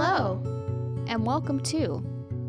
Hello, and welcome to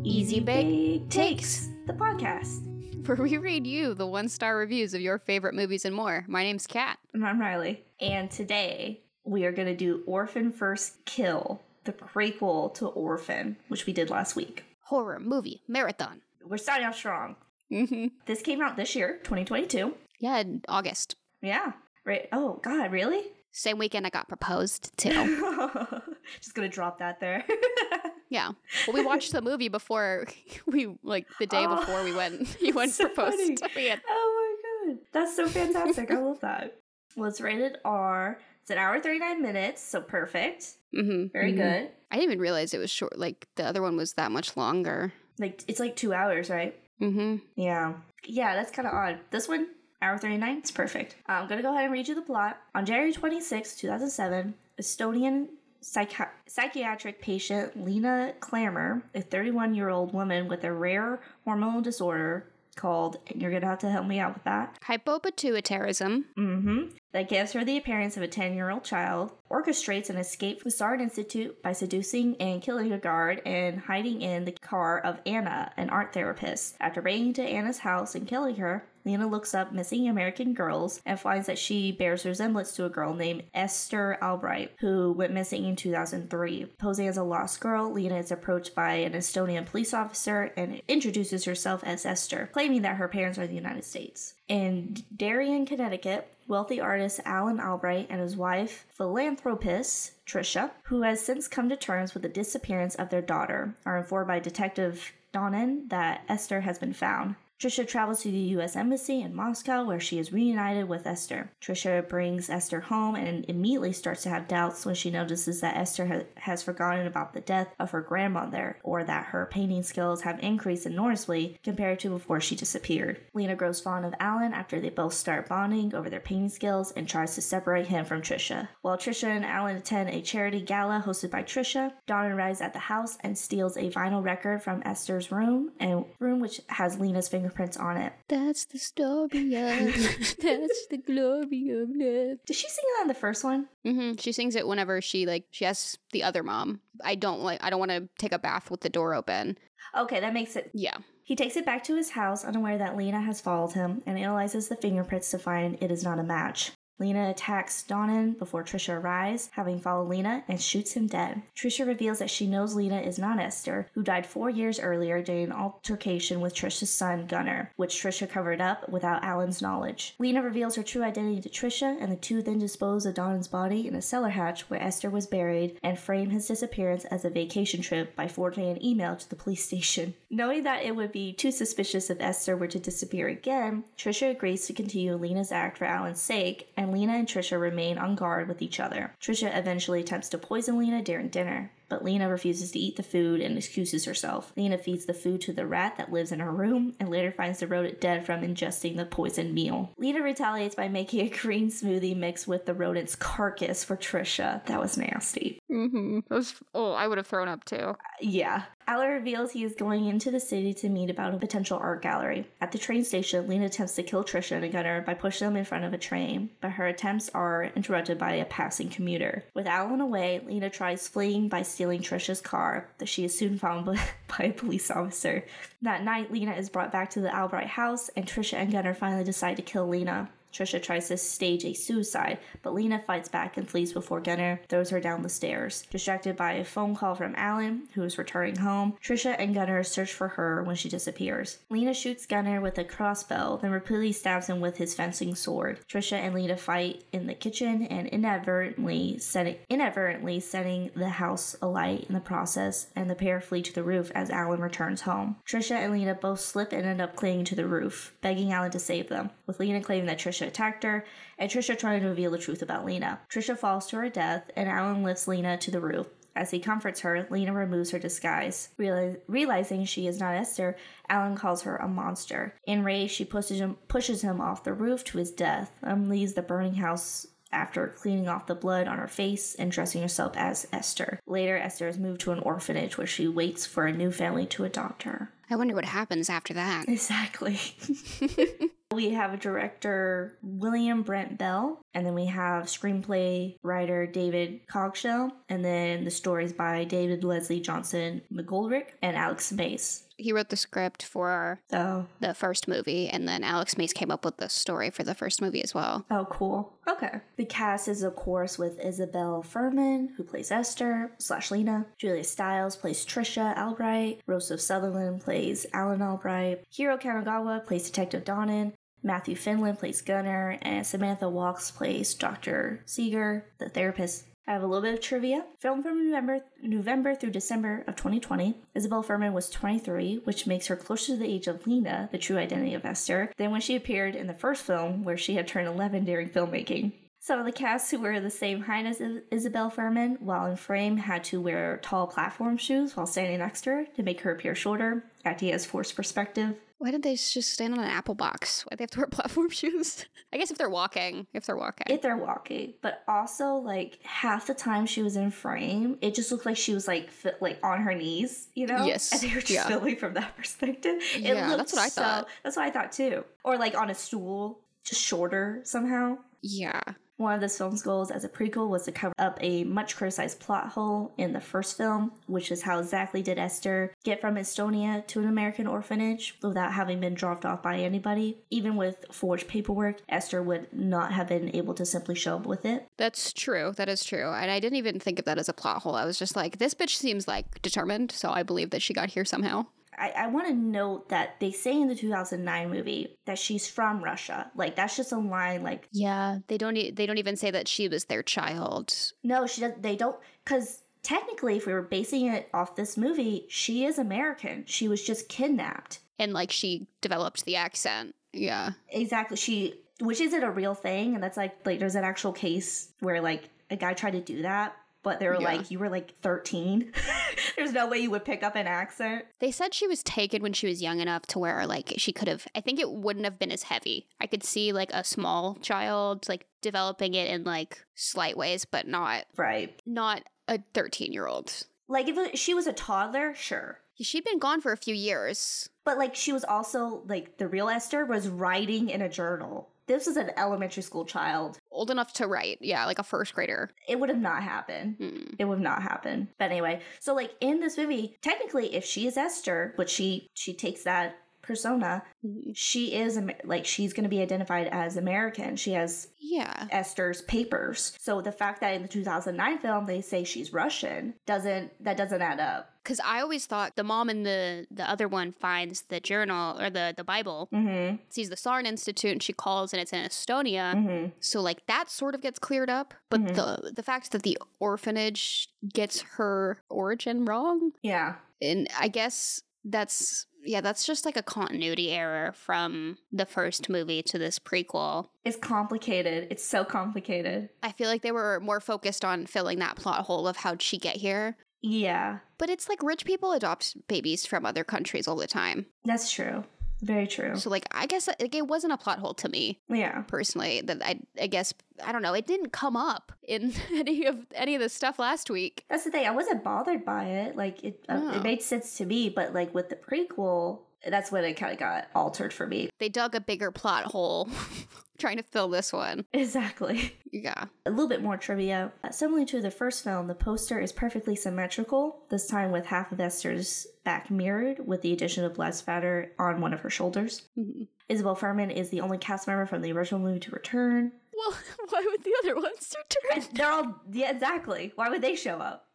Easy Bake Takes, the podcast. where we read you the one star reviews of your favorite movies and more. My name's Kat. And I'm Ryley. And today we are going to do Orphan First Kill, the prequel to Orphan, which we did last week. Horror movie marathon. We're starting off strong. hmm This came out this year, 2022. Yeah, in August. Yeah. Right. Oh, God, really? Same weekend I got proposed to. Just to drop that there. yeah. Well, we watched the movie before we, like, the day Oh, before we went. He went so proposed funny. to me. at- oh my god. That's so fantastic. I love that. Well, it's rated R. It's an hour 39 minutes, so perfect. Mhm, Very mhm. good. I didn't even realize it was short. Like, the other one was that much longer. Like, it's like two hours, right? Mm-hmm. Yeah. Yeah, that's kind of odd. This one, hour 39, it's perfect. Uh, I'm to go ahead and read you the plot. On January 26, 2007, Estonian psychi- psychiatric patient Lena Klammer, a 31 year old woman with a rare hormonal disorder called, and you're going to have to help me out with that, Hypopituitarism. hmm that gives her the appearance of a 10 year old child, orchestrates an escape from Saarne Institute by seducing and killing a guard and hiding in the car of Anna, an art therapist. After breaking into Anna's house and killing her, Lena looks up missing American girls and finds that she bears resemblance to a girl named Esther Albright, who went missing in 2003. Posing as a lost girl, Lena is approached by an Estonian police officer and introduces herself as Esther, claiming that her parents are in the United States. In Darien, Connecticut, wealthy artist Alan Albright and his wife, philanthropist Trisha, who has since come to terms with the disappearance of their daughter, are informed by Detective Donnan that Esther has been found. Trisha travels to the U.S. Embassy in Moscow where she is reunited with Esther. Trisha brings Esther home and immediately starts to have doubts when she notices that Esther ha- has forgotten about the death of her grandmother or that her painting skills have increased enormously compared to before she disappeared. Lena grows fond of Alan after they both start bonding over their painting skills and tries to separate him from Trisha. While Trisha and Alan attend a charity gala hosted by Trisha, Dawn arrives at the house and steals a vinyl record from Esther's room, and room which has Lena's fingerprints on it. That's the story of. that's the glory of love. Did she sing that in the first one? Mm-hmm. She sings it whenever she like she asks the other mom. I don't like. I don't want to take a bath with the door open. Okay, that makes it. Yeah. He takes it back to his house, unaware that Lena has followed him, and analyzes the fingerprints to find it is not a match. Lena attacks Donnan before Trisha arrives, having followed Lena, and shoots him dead. Trisha reveals that she knows Lena is not Esther, who died four years earlier during an altercation with Trisha's son, Gunnar, which Trisha covered up without Alan's knowledge. Lena reveals her true identity to Trisha, and the two then dispose of Donnan's body in a cellar hatch where Esther was buried and frame his disappearance as a vacation trip by forwarding an email to the police station. Knowing that it would be too suspicious if Esther were to disappear again, Trisha agrees to continue Lena's act for Alan's sake, and Lena and Trisha remain on guard with each other. Trisha eventually attempts to poison Lena during dinner, but Lena refuses to eat the food and excuses herself. Lena feeds the food to the rat that lives in her room and later finds the rodent dead from ingesting the poisoned meal. Lena retaliates by making a green smoothie mixed with the rodent's carcass for Trisha. That was nasty. Mm-hmm. was. Oh, I would have thrown up too. Yeah. Alan reveals he is going into the city to meet about a potential art gallery. At the train station, Lena attempts to kill Trisha and Gunnar by pushing them in front of a train, but her attempts are interrupted by a passing commuter. With Alan away, Lena tries fleeing by stealing Trisha's car, but she is soon found by, by a police officer. That night, Lena is brought back to the Albright house, and Trisha and Gunnar finally decide to kill Lena. Trisha tries to stage a suicide, but Lena fights back and flees before Gunnar throws her down the stairs. Distracted by a phone call from Alan, who is returning home, Trisha and Gunnar search for her when she disappears. Lena shoots Gunnar with a crossbow, then repeatedly stabs him with his fencing sword. Trisha and Lena fight in the kitchen and inadvertently setting inadvertently setting the house alight in the process, and the pair flee to the roof as Alan returns home. Trisha and Lena both slip and end up clinging to the roof, begging Alan to save them, with Lena claiming that Trisha attacked her, and Trisha trying to reveal the truth about Lena. Trisha falls to her death, and Alan lifts Lena to the roof. As he comforts her, Lena removes her disguise. Reali- realizing she is not Esther, Alan calls her a monster. Enraged, she pushes him, pushes him off the roof to his death and leaves the burning house after cleaning off the blood on her face and dressing herself as Esther. Later, Esther is moved to an orphanage where she waits for a new family to adopt her. I wonder what happens after that. Exactly. We have a director, William Brent Bell, and then we have screenplay writer David Coggeshall, and then the stories by David Leslie Johnson McGoldrick and Alex Mace. He wrote the script for Oh, the first movie, and then Alex Mace came up with the story for the first movie as well. oh, cool. Okay. The cast is, of course, with Isabelle Fuhrman, who plays Esther slash Lena. Julia Stiles plays Trisha Albright. Rossif Sutherland plays Alan Albright. Hiro Kanagawa plays Detective Donnan. Matthew Finlan plays Gunnar, and Samantha Walkes plays Dr. Seeger, the therapist. I have a little bit of trivia. Filmed from November, November through December of 2020, Isabelle Fuhrman was 23, which makes her closer to the age of Lena, the true identity of Esther, than when she appeared in the first film, where she had turned 11 during filmmaking. Some of the cast who were the same height as Isabelle Fuhrman, while in frame, had to wear tall platform shoes while standing next to her to make her appear shorter, acting as forced perspective. Why did they just stand on an apple box? Why do they have to wear platform shoes? I guess if they're walking, if they're walking. if they're walking but also like half the time she was in frame it just looked like she was like fi- like on her knees you know Yes, and they were just yeah. filming from that perspective it Yeah, that's what I so- thought. that's what i thought too or like on a stool just shorter somehow yeah. One of this film's goals as a prequel was to cover up a much criticized plot hole in the first film, which is how exactly did Esther get from Estonia to an American orphanage without having been dropped off by anybody. Even with forged paperwork, Esther would not have been able to simply show up with it. That's true. That is true. And I didn't even think of that as a plot hole. I was just like, this bitch seems like determined, so I believe that she got here somehow. I, I want to note that they say in the 2009 movie that she's from Russia. Like, that's just a line, like, Yeah, they don't. E- they don't even say that she was their child. no, she does, they don't, because technically, if we were basing it off this movie, she is American. She was just kidnapped. and like she developed the accent. Yeah. Exactly. She, which isn't a real thing, and that's like like there's an actual case where like a guy tried to do that, but they were Yeah. like, you were like 13. there's no way you would pick up an accent. They said she was taken when she was young enough to where like she could have I think it wouldn't have been as heavy. I could see like a small child like developing it in like slight ways, but not Right. not a 13-year-old. Like if it- she was a toddler, sure. She'd been gone for a few years. But like she was also like the real Esther was writing in a journal. This was an elementary school child. Old enough to write. Yeah, like a first grader. It would have not happened. Hmm. It would have not happened. But anyway, so like in this movie, technically, if she is Esther, but she she takes that persona, Mhm. she is like she's going to be identified as American. She has Yeah. Esther's papers. So the fact that in the 2009 film they say she's Russian doesn't that doesn't add up. Cuz I always thought the mom in the the other one finds the journal or the the Bible, Mm-hmm. sees the Saarne Institute and she calls and it's in Estonia. Mm-hmm. So like that sort of gets cleared up, but Mhm. the the fact that the orphanage gets her origin wrong, Yeah. and I guess that's yeah, that's just like a continuity error from the first movie to this prequel. It's complicated. It's so complicated. I feel like they were more focused on filling that plot hole of how'd she get here. Yeah. But it's like rich people adopt babies from other countries all the time. That's true. Very true. So like I guess like, it wasn't a plot hole to me. Yeah. personally that I I guess I don't know it didn't come up in any of any of the stuff last week. That's the thing. I wasn't bothered by it. Like it, uh, it made sense to me. But like with the prequel, that's when it kind of got altered for me. They dug a bigger plot hole trying to fill this one. Exactly. Yeah. A little bit more trivia. Uh, Similar to the first film, the poster is perfectly symmetrical. This time with half of Esther's back mirrored, with the addition of less fatter on one of her shoulders. Mhm. Isabelle Fuhrman is the only cast member from the original movie to return. Well, why would the other ones return? They're all yeah, exactly. Why would they show up?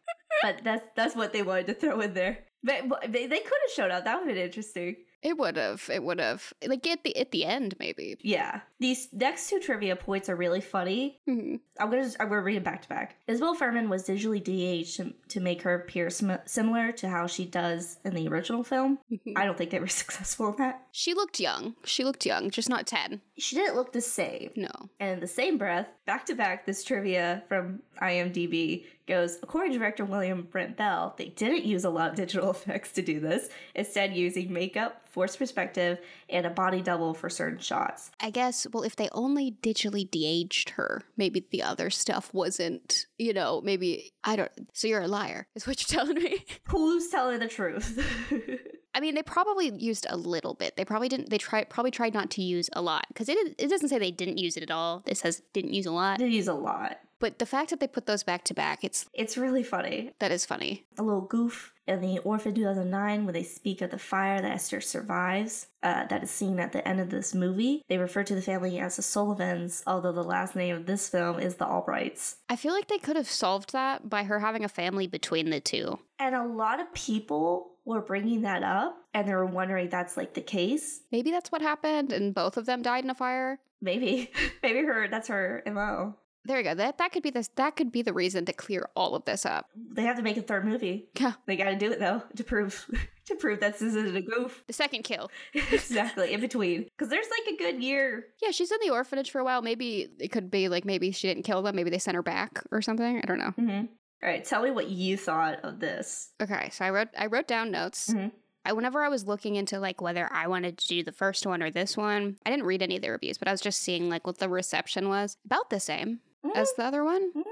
But that's that's what they wanted to throw in there. But, they, they could have showed up. That would have been interesting. It would have. It would have. Like at the at the end, maybe. Yeah. These next two trivia points are really funny. Mhm. I'm gonna just, I'm gonna read it back to back. Isabelle Fuhrman was digitally de-aged to, to make her appear sm- similar to how she does in the original film. I don't think they were successful in that. She looked young. She looked young, just not ten. She didn't look the same. No. And in the same breath, back to back, this trivia from IMDb goes according to director William Brent Bell, they didn't use a lot of digital effects to do this, instead, using makeup, forced perspective, and a body double for certain shots. I guess. Well, if they only digitally de-aged her, maybe the other stuff wasn't. You know, maybe I don't. So you're a liar, is what you're telling me. Who's telling the truth? I mean, they probably used a little bit. They probably didn't. They tried probably tried not to use a lot because it it doesn't say they didn't use it at all. It says didn't use a lot. They use a lot. But the fact that they put those back to back, it's It's really funny. that is funny. A little goof in the Orphan 2009 when they speak of the fire that Esther survives. Uh, that is seen at the end of this movie. They refer to the family as the Sullivans, although the last name of this film is the Albrights. I feel like they could have solved that by her having a family between the two. And a lot of people were bringing that up and they were wondering that's like the case. Maybe that's what happened, and both of them died in a fire. Maybe, maybe her that's her mo. There you go. That that could be this. That could be the reason to clear all of this up. They have to make a third movie. Yeah. They got to do it though to prove to prove that this isn't a goof. The second kill. exactly in between because there's like a good year. Yeah, she's in the orphanage for a while. Maybe it could be like maybe she didn't kill them. Maybe they sent her back or something. I don't know. Mm-hmm. All right, tell me what you thought of this. Okay, so I wrote I wrote down notes. Mhm. I whenever I was looking into like whether I wanted to do the first one or this one, I didn't read any of the reviews, but I was just seeing like what the reception was. About the same as the other one. Mhm.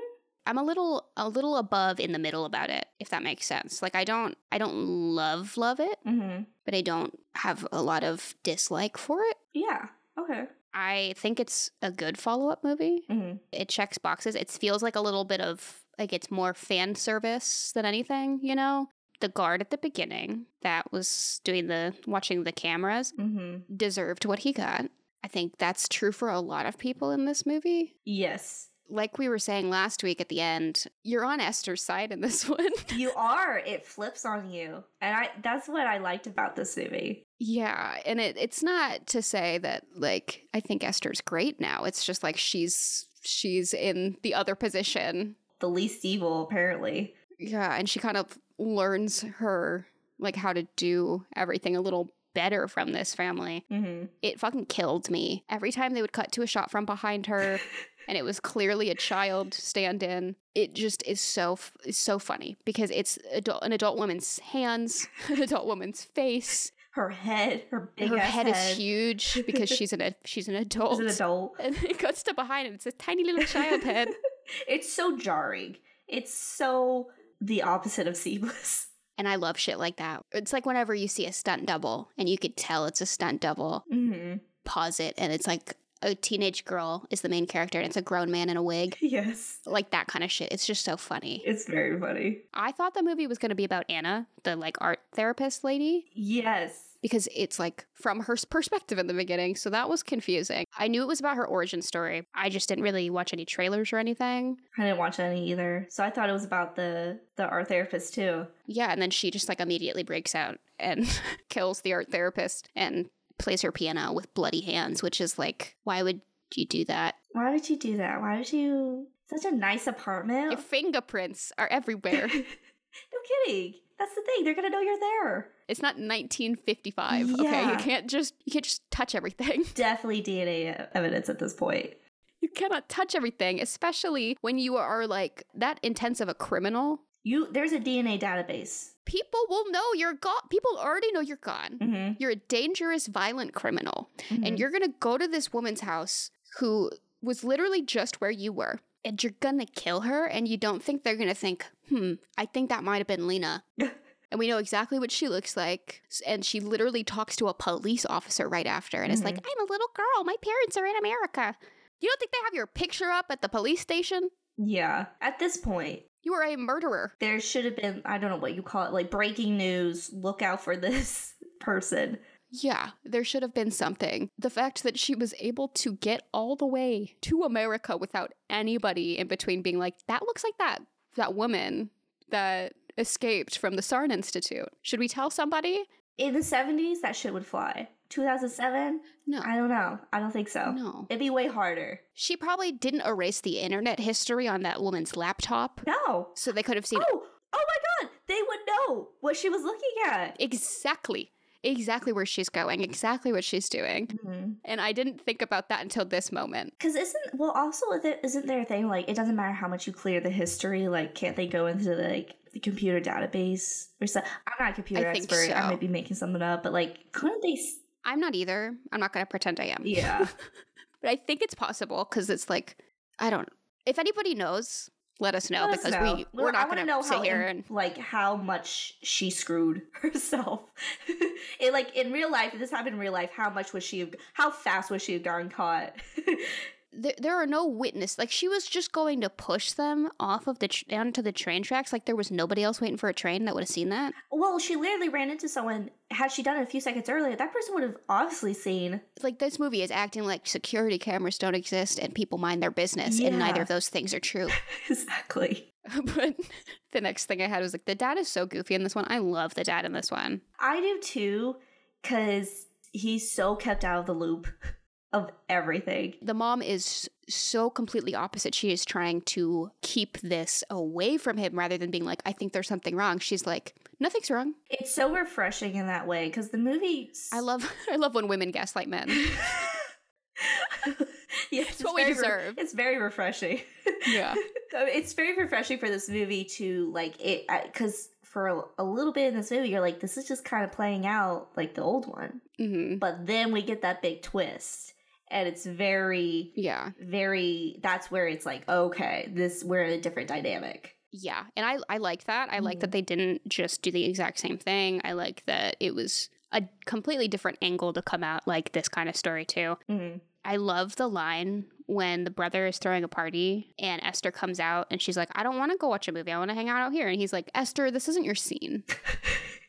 I'm a little a little above in the middle about it, if that makes sense. Like I don't I don't love love it, Mm-hmm. but I don't have a lot of dislike for it. Yeah. Okay. I think it's a good follow-up movie. Mm-hmm. It checks boxes. It feels like a little bit of like it's more fan service than anything, you know? The guard at the beginning that was doing the watching the cameras Mm-hmm. deserved what he got. I think that's true for a lot of people in this movie. Yes, Like we were saying last week at the end, you're on Esther's side in this one. you are. It flips on you, and I. That's what I liked about this movie. yeah, and it, it's not to say that like I think Esther's great now. It's just like she's she's in the other position The least evil, apparently. Yeah, and she kind of learns her like how to do everything a little better from this family. Mm-hmm. It fucking killed me. Every time they would cut to a shot from behind her and it was clearly a child stand in, it just is so f- is so funny because it's adult, an adult woman's hands, an adult woman's face. Her head, her big her ass head, is huge because she's an ad- she's an adult. As an adult, And it cuts to behind and it's a tiny little child head. it's so jarring. It's so the opposite of seamless. And I love shit like that. It's like whenever you see a stunt double and you could tell it's a stunt double, Mm-hmm. pause it, and it's like a teenage girl is the main character and it's a grown man in a wig. Yes, Like that kind of shit. It's just so funny. it's very funny. I thought the movie was going to be about Anna, the like art therapist lady, Yes. because it's like from her perspective in the beginning. So that was confusing. I knew it was about her origin story. I just didn't really watch any trailers or anything. I didn't watch any either, so I thought it was about the the art therapist too. Yeah, and then she just like immediately breaks out and kills the art therapist and plays her piano with bloody hands, which is like, why would you do that? Why would you do that? Why would you? Such a nice apartment. Your fingerprints are everywhere. no kidding. That's the thing. They're gonna know you're there. it's not 1955. Okay, you can't just you can't just touch everything. Definitely DNA evidence at this point. You cannot touch everything, especially when you are like that intense of a criminal. You there's a DNA database. People will know you're gone. People already know you're gone. Mm-hmm. You're a dangerous, violent criminal. and you're gonna go to this woman's house who was literally just where you were and you're gonna kill her and you don't think they're gonna think hmm i think that might have been lena and we know exactly what she looks like and she literally talks to a police officer right after and it's like i'm a little girl my parents are in america you don't think they have your picture up at the police station yeah. At this point, you are a murderer there should have been I don't know what you call it, like breaking news. Look out for this person. Yeah, there should have been something. The fact that she was able to get all the way to America without anybody in between being like, that looks like that that woman that escaped from the Saarne Institute. Should we tell somebody? In the 70s, that shit would fly. 2007? No. I don't know. I don't think so. No. It'd be way harder. She probably didn't erase the internet history on that woman's laptop. No. So they could have seen Oh, oh my god. They would know what she was looking at. exactly, exactly where she's going, exactly what she's doing. Mm-hmm. And I didn't think about that until this moment. Because isn't well also isn't there a thing like it doesn't matter how much you clear the history like can't they go into the, like the computer database or something? I'm not a computer I expert. I might be making something up, but like couldn't they? I'm not either. I'm not going to pretend I am. Yeah, But I think it's possible because it's like, I don't. If anybody knows, let us know Let us because know. we we're not going to sit here and like how much she screwed herself. it, like in real life, if this happened in real life, how much was she? How fast was she gotten caught? There, there are no witness. Like she was just going to push them off of the tr- onto the train tracks. Like there was nobody else waiting for a train that would have seen that. well, she literally ran into someone. Had she done it a few seconds earlier, that person would have obviously seen. Like this movie is acting like security cameras don't exist and people mind their business, and neither of those things are true. exactly. but the next thing I had was like the dad is so goofy in this one. I love the dad in this one. I do too, because he's so kept out of the loop of everything. The mom is so completely opposite. She is trying to keep this away from him rather than being like, I think there's something wrong. She's like, nothing's wrong. It's so refreshing in that way because the movie. I love I love when women gaslight men. yeah, It's what we very deserve. it's very refreshing. Yeah. It's very refreshing for this movie to like it because for a, a little bit in this movie, you're like, this is just kind of playing out like the old one, hmm but then we get that big twist, and it's very, Yeah. very. That's where it's like, okay, this we're in a different dynamic. Yeah. And I I like that. I like Mhm. that they didn't just do the exact same thing. I like that it was a completely different angle to come out like this kind of story too. Mm. I love the line when the brother is throwing a party and Esther comes out and she's like, I don't want to go watch a movie. I want to hang out out here. And he's like, Esther, this isn't your scene.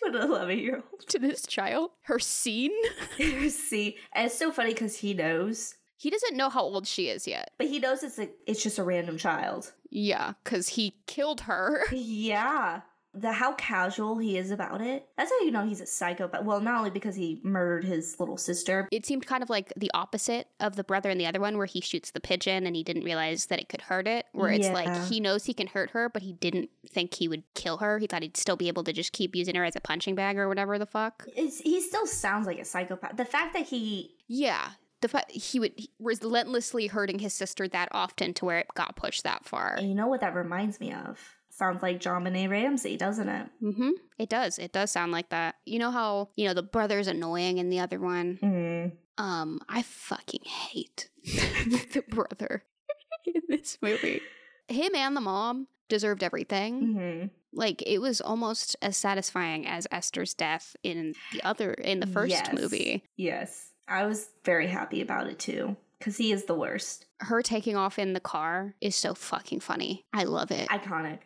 to an 11 year old. to this child, her scene? Her scene. and it's so funny because he knows, He doesn't know how old she is yet. but he knows it's a, it's just a random child. Yeah, because he killed her. Yeah. The how casual he is about it. That's how you know he's a psychopath. Well, not only because he murdered his little sister. It seemed kind of like the opposite of the brother and the other one, where he shoots the pigeon and he didn't realize that it could hurt it. Where it's like he knows he can hurt her, but he didn't think he would kill her. He thought he'd still be able to just keep using her as a punching bag or whatever the fuck. It's, he still sounds like a psychopath. The fact that he Yeah. The fact he would relentlessly hurting his sister that often to where it got pushed that far. and you know what that reminds me of? Sounds like JonBenét Ramsey, doesn't it? Mm-hmm. It does. It does sound like that. You know how you know the brother's annoying in the other one. Mm. Um, I fucking hate the brother in this movie. Him and the mom deserved everything. Mm-hmm. Like it was almost as satisfying as Esther's death in the other in the first Yes. movie. Yes. I was very happy about it too. Because he is the worst. Her taking off in the car is so fucking funny. I love it. Iconic.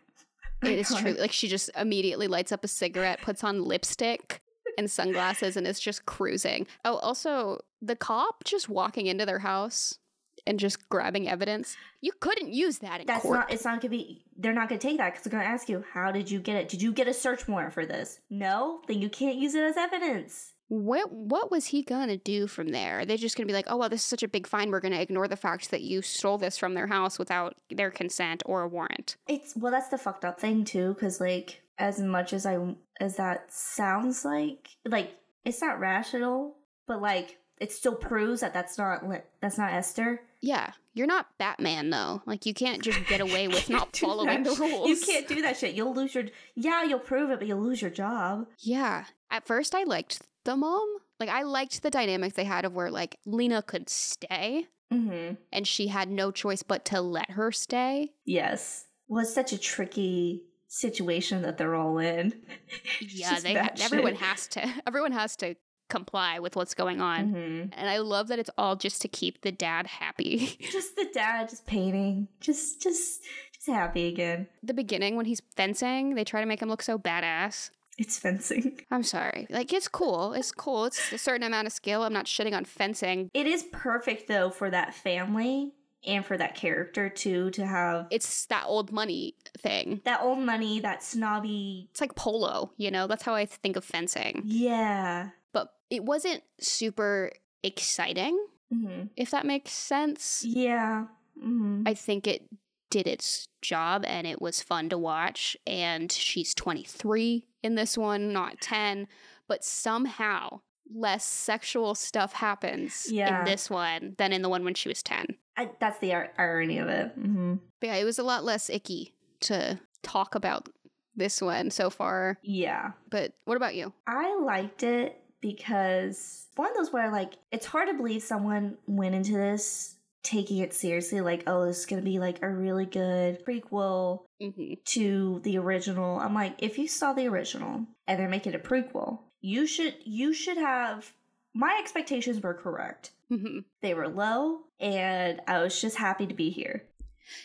It is true. Like she just immediately lights up a cigarette, puts on lipstick and sunglasses, and is just cruising. Oh, also the cop just walking into their house and just grabbing evidence. You couldn't use that in That's court. not. It's not gonna be. They're not gonna take that because they're gonna ask you, "How did you get it? Did you get a search warrant for this? No, then you can't use it as evidence." What what was he gonna do from there? Are they just gonna be like, oh well, this is such a big fine, we're gonna ignore the fact that you stole this from their house without their consent or a warrant. It's well, that's the fucked up thing too, because like as much as I as that sounds like like it's not rational, but like it still proves that that's not that's not Esther. Yeah, you're not Batman though. Like you can't just get away with not following the rules. You can't do that shit. You'll lose your yeah. You'll prove it, but you'll lose your job. Yeah. At first, I liked the mom. Like, I liked the dynamic they had of where, like, Lena could stay Mm-hmm. and she had no choice but to let her stay. Yes. Well, it's such a tricky situation that they're all in. Yeah, they bad everyone has to everyone has to comply with what's going on. Mhm. And I love that it's all just to keep the dad happy. Just the dad, just painting, just, just, just happy again. the beginning when he's fencing, they try to make him look so badass. It's fencing. I'm sorry. Like it's cool. It's cool. It's a certain amount of skill. I'm not shitting on fencing. It is perfect though for that family and for that character too to have It's that old money thing. that old money, that snobby. It's like polo, you know? That's how I think of fencing. Yeah. but it wasn't super exciting, hmm if that makes sense. Yeah. hmm I think it did its job and it was fun to watch. And she's 23 in this one, not 10, but somehow less sexual stuff happens Yeah. in this one than in the one when she was 10. I, that's the ir- irony of it. hmm But yeah, it was a lot less icky to talk about this one so far. Yeah. But what about you? I liked it because one of those where like it's hard to believe someone went into this taking it seriously like oh this is gonna be like a really good prequel hmm to the original i'm like if you saw the original and they're making a prequel You should you should have my expectations were correct. hmm They were low and I was just happy to be here.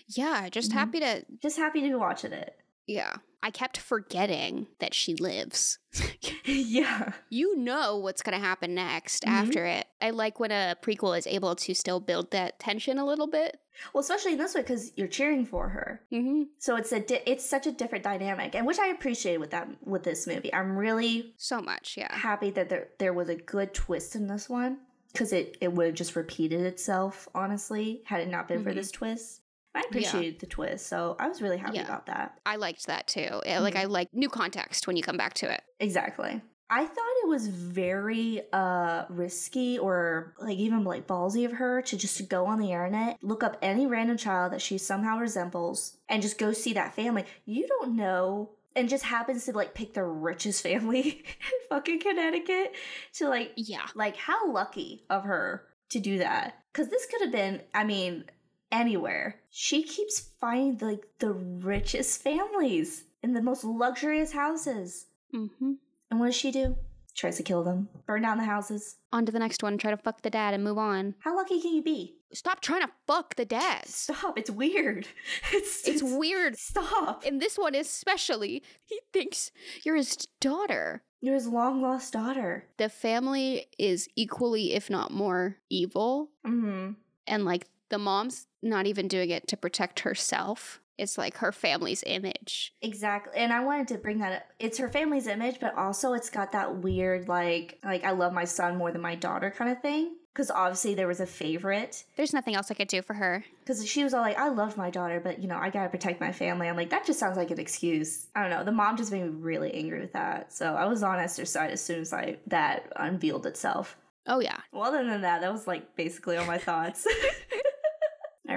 Yeah, just Mhm. happy to. Just happy to be watching it. Yeah. I kept forgetting that she lives. yeah. you know what's going to happen next Mhm. after it. I like when a prequel is able to still build that tension a little bit. Well, especially in this way because you're cheering for her. Mm-hmm. So it's a di- it's such a different dynamic, and which I appreciate with that with this movie. I'm really So much, yeah. happy that there there was a good twist in this one because it it would have just repeated itself. Honestly, had it not been for Mhm. this twist, I appreciated the twist, so I was really happy Yeah. about that. I liked that too. Yeah, Like. I like new context when you come back to it. Exactly. I thought it was very uh risky or like even like ballsy of her to just go on the internet, look up any random child that she somehow resembles and just go see that family. You don't know and just happens to like pick the richest family in fucking Connecticut to like Yeah. like how lucky of her to do that. Cuz this could have been I mean anywhere. She keeps finding like the richest families in the most luxurious houses. Mm-hmm. And what does she do? Tries to kill them, burn down the houses. On to the next one. Try to fuck the dad and move on. How lucky can you be? Stop trying to fuck the dads. Stop! It's weird. It's It's weird. Stop! And this one, especially, he thinks you're his daughter. You're his long lost daughter. The family is equally, if not more, evil. Mm-hmm. And like the mom's not even doing it to protect herself. It's like her family's image. Exactly. And I wanted to bring that up. It's her family's image, but also it's got that weird like like I love my son more than my daughter kind of thing. Because obviously there was a favorite. There's nothing else I could do for her. Because she was all like, I love my daughter, but you know, I gotta protect my family. I'm like, that just sounds like an excuse. I don't know. The mom just made me really angry with that. So I was on Esther's side as soon as I that unveiled itself. Oh, yeah. Well, other than that, that was like basically all my thoughts.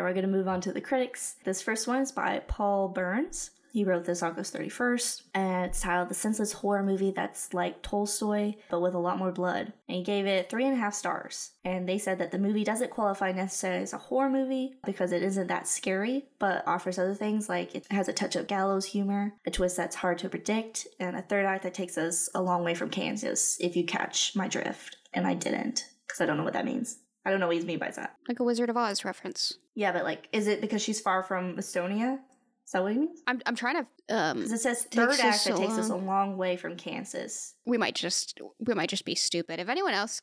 we're going to move on to the critics. This first one is by Paul Burns. He wrote this August 31st, and it's titled The Senseless Horror Movie That's Like Tolstoy, but with a lot more blood. And he gave it three and a half stars. And they said that the movie doesn't qualify necessarily as a horror movie because it isn't that scary, but offers other things like it has a touch of gallows humor, a twist that's hard to predict, and a third act that takes us a long way from Kansas, if you catch my drift. And I didn't, because I don't know what that means. I don't know what he means by that. Like a Wizard of Oz reference. Yeah, but like, is it because she's far from Estonia? Is that what he means? I'm, I'm trying to um Because it says third act that so takes us a long. long way from Kansas. we might just we might just be stupid. If anyone else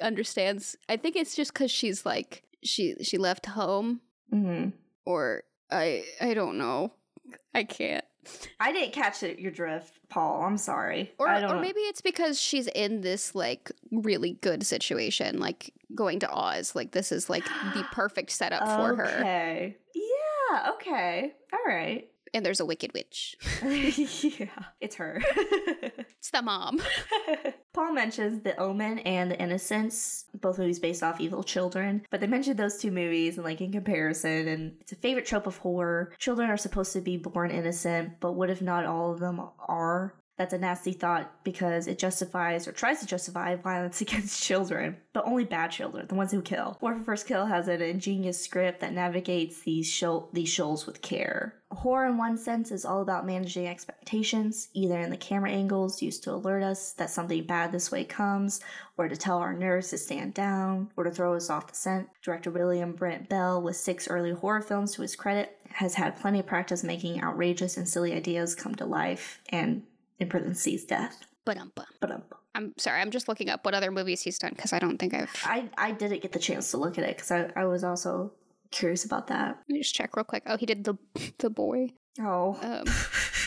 understands, I think it's just cuz she's like she she left home Mm-hmm. or I I don't know. I can't. I didn't catch it, your drift, Paul. I'm sorry. Or I don't or maybe it's because she's in this like really good situation like going to Oz. Like this is like the perfect setup for her. Okay. Yeah. Okay. All right. And there's a wicked witch. yeah, it's her. It's the mom. Paul mentions The Omen and The Innocents, both movies based off evil children, but they mentioned those two movies and like in comparison, and it's a favorite trope of horror. Children are supposed to be born innocent, but what if not all of them are? That's a nasty thought because it justifies or tries to justify violence against children, but only bad children, the ones who kill. Orphan First Kill has an ingenious script that navigates these these shoals with care. Horror, in one sense, is all about managing expectations, either in the camera angles used to alert us that something bad this way comes, or to tell our nerves to stand down, or to throw us off the scent. Director William Brent Bell, with six early horror films to his credit, has had plenty of practice making outrageous and silly ideas come to life, and in parentheses, death. But um, I'm sorry. I'm just looking up what other movies he's done because I don't think I've. I I didn't get the chance to look at it because I, I was also curious about that. Let me just check real quick. Oh, he did the the boy. Oh. Um,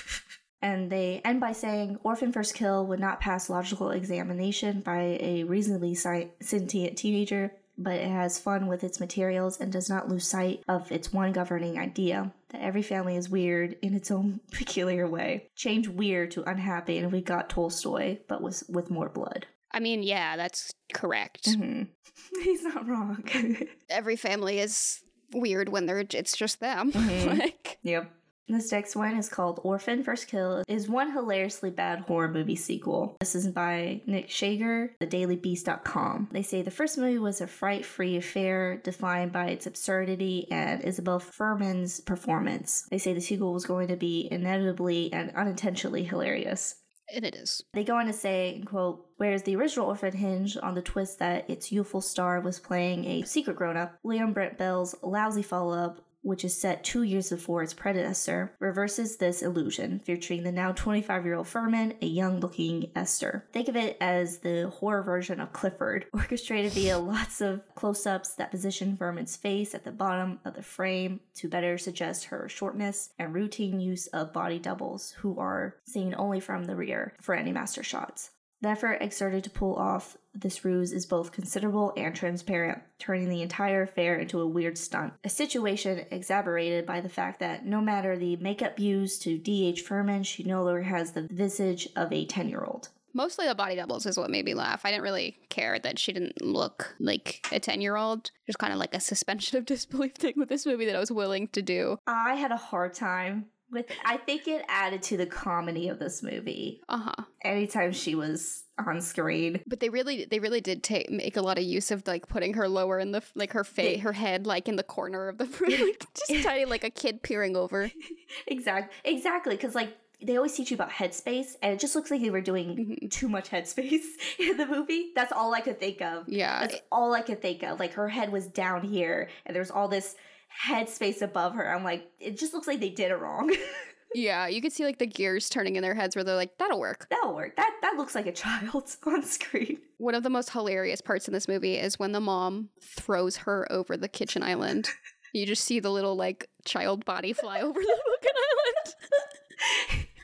and they end by saying Orphan First Kill would not pass logical examination by a reasonably sci- sentient teenager, but it has fun with its materials and does not lose sight of its one governing idea that every family is weird in its own peculiar way. Change weird to unhappy, and we got Tolstoy, but with with more blood. I mean, yeah, that's correct. Mhm. He's not wrong. Every family is weird when they're it's just them. Mhm. like, Yep. This next one is called Orphan First Kill. is one hilariously bad horror movie sequel. This is by Nick Schager, thedailybeast.com. They say the first movie was a fright-free affair defined by its absurdity and Isabelle Fuhrman's performance. They say the sequel was going to be inevitably and unintentionally hilarious. And it is. They go on to say, quote, whereas the original Orphan hinged on the twist that its youthful star was playing a secret grown up, Liam Brent Bell's lousy follow up which is set two years before its predecessor, reverses this illusion, featuring the now 25 year old Fuhrman, a young looking Esther. Think of it as the horror version of Clifford, orchestrated via lots of close ups that position Fuhrman's face at the bottom of the frame to better suggest her shortness, and routine use of body doubles, who are seen only from the rear for any master shots. The effort exerted to pull off this ruse is both considerable and transparent, turning the entire affair into a weird stunt. A situation exacerbated by the fact that no matter the makeup used to de-age Fuhrman, she no longer has the visage of a 10 year old. Mostly the body doubles is what made me laugh. I didn't really care that she didn't look like a 10 year old. Just kind of like a suspension of disbelief thing with this movie that I was willing to do. I had a hard time with I think it added to the comedy of this movie. Uh-huh. Anytime she was on screen. But they really they really did take make a lot of use of like putting her lower in the like her face her head like in the corner of the room like, just tiny like a kid peering over. exactly. Exactly cuz like they always teach you about headspace and it just looks like they were doing mm-hmm. too much headspace in the movie that's all i could think of yeah that's all i could think of like her head was down here and there's all this headspace above her. I'm like, it just looks like they did it wrong. yeah, you could see like the gears turning in their heads where they're like, that'll work. That'll work. That that looks like a child on screen. One of the most hilarious parts in this movie is when the mom throws her over the kitchen island. you just see the little like child body fly over the fucking island.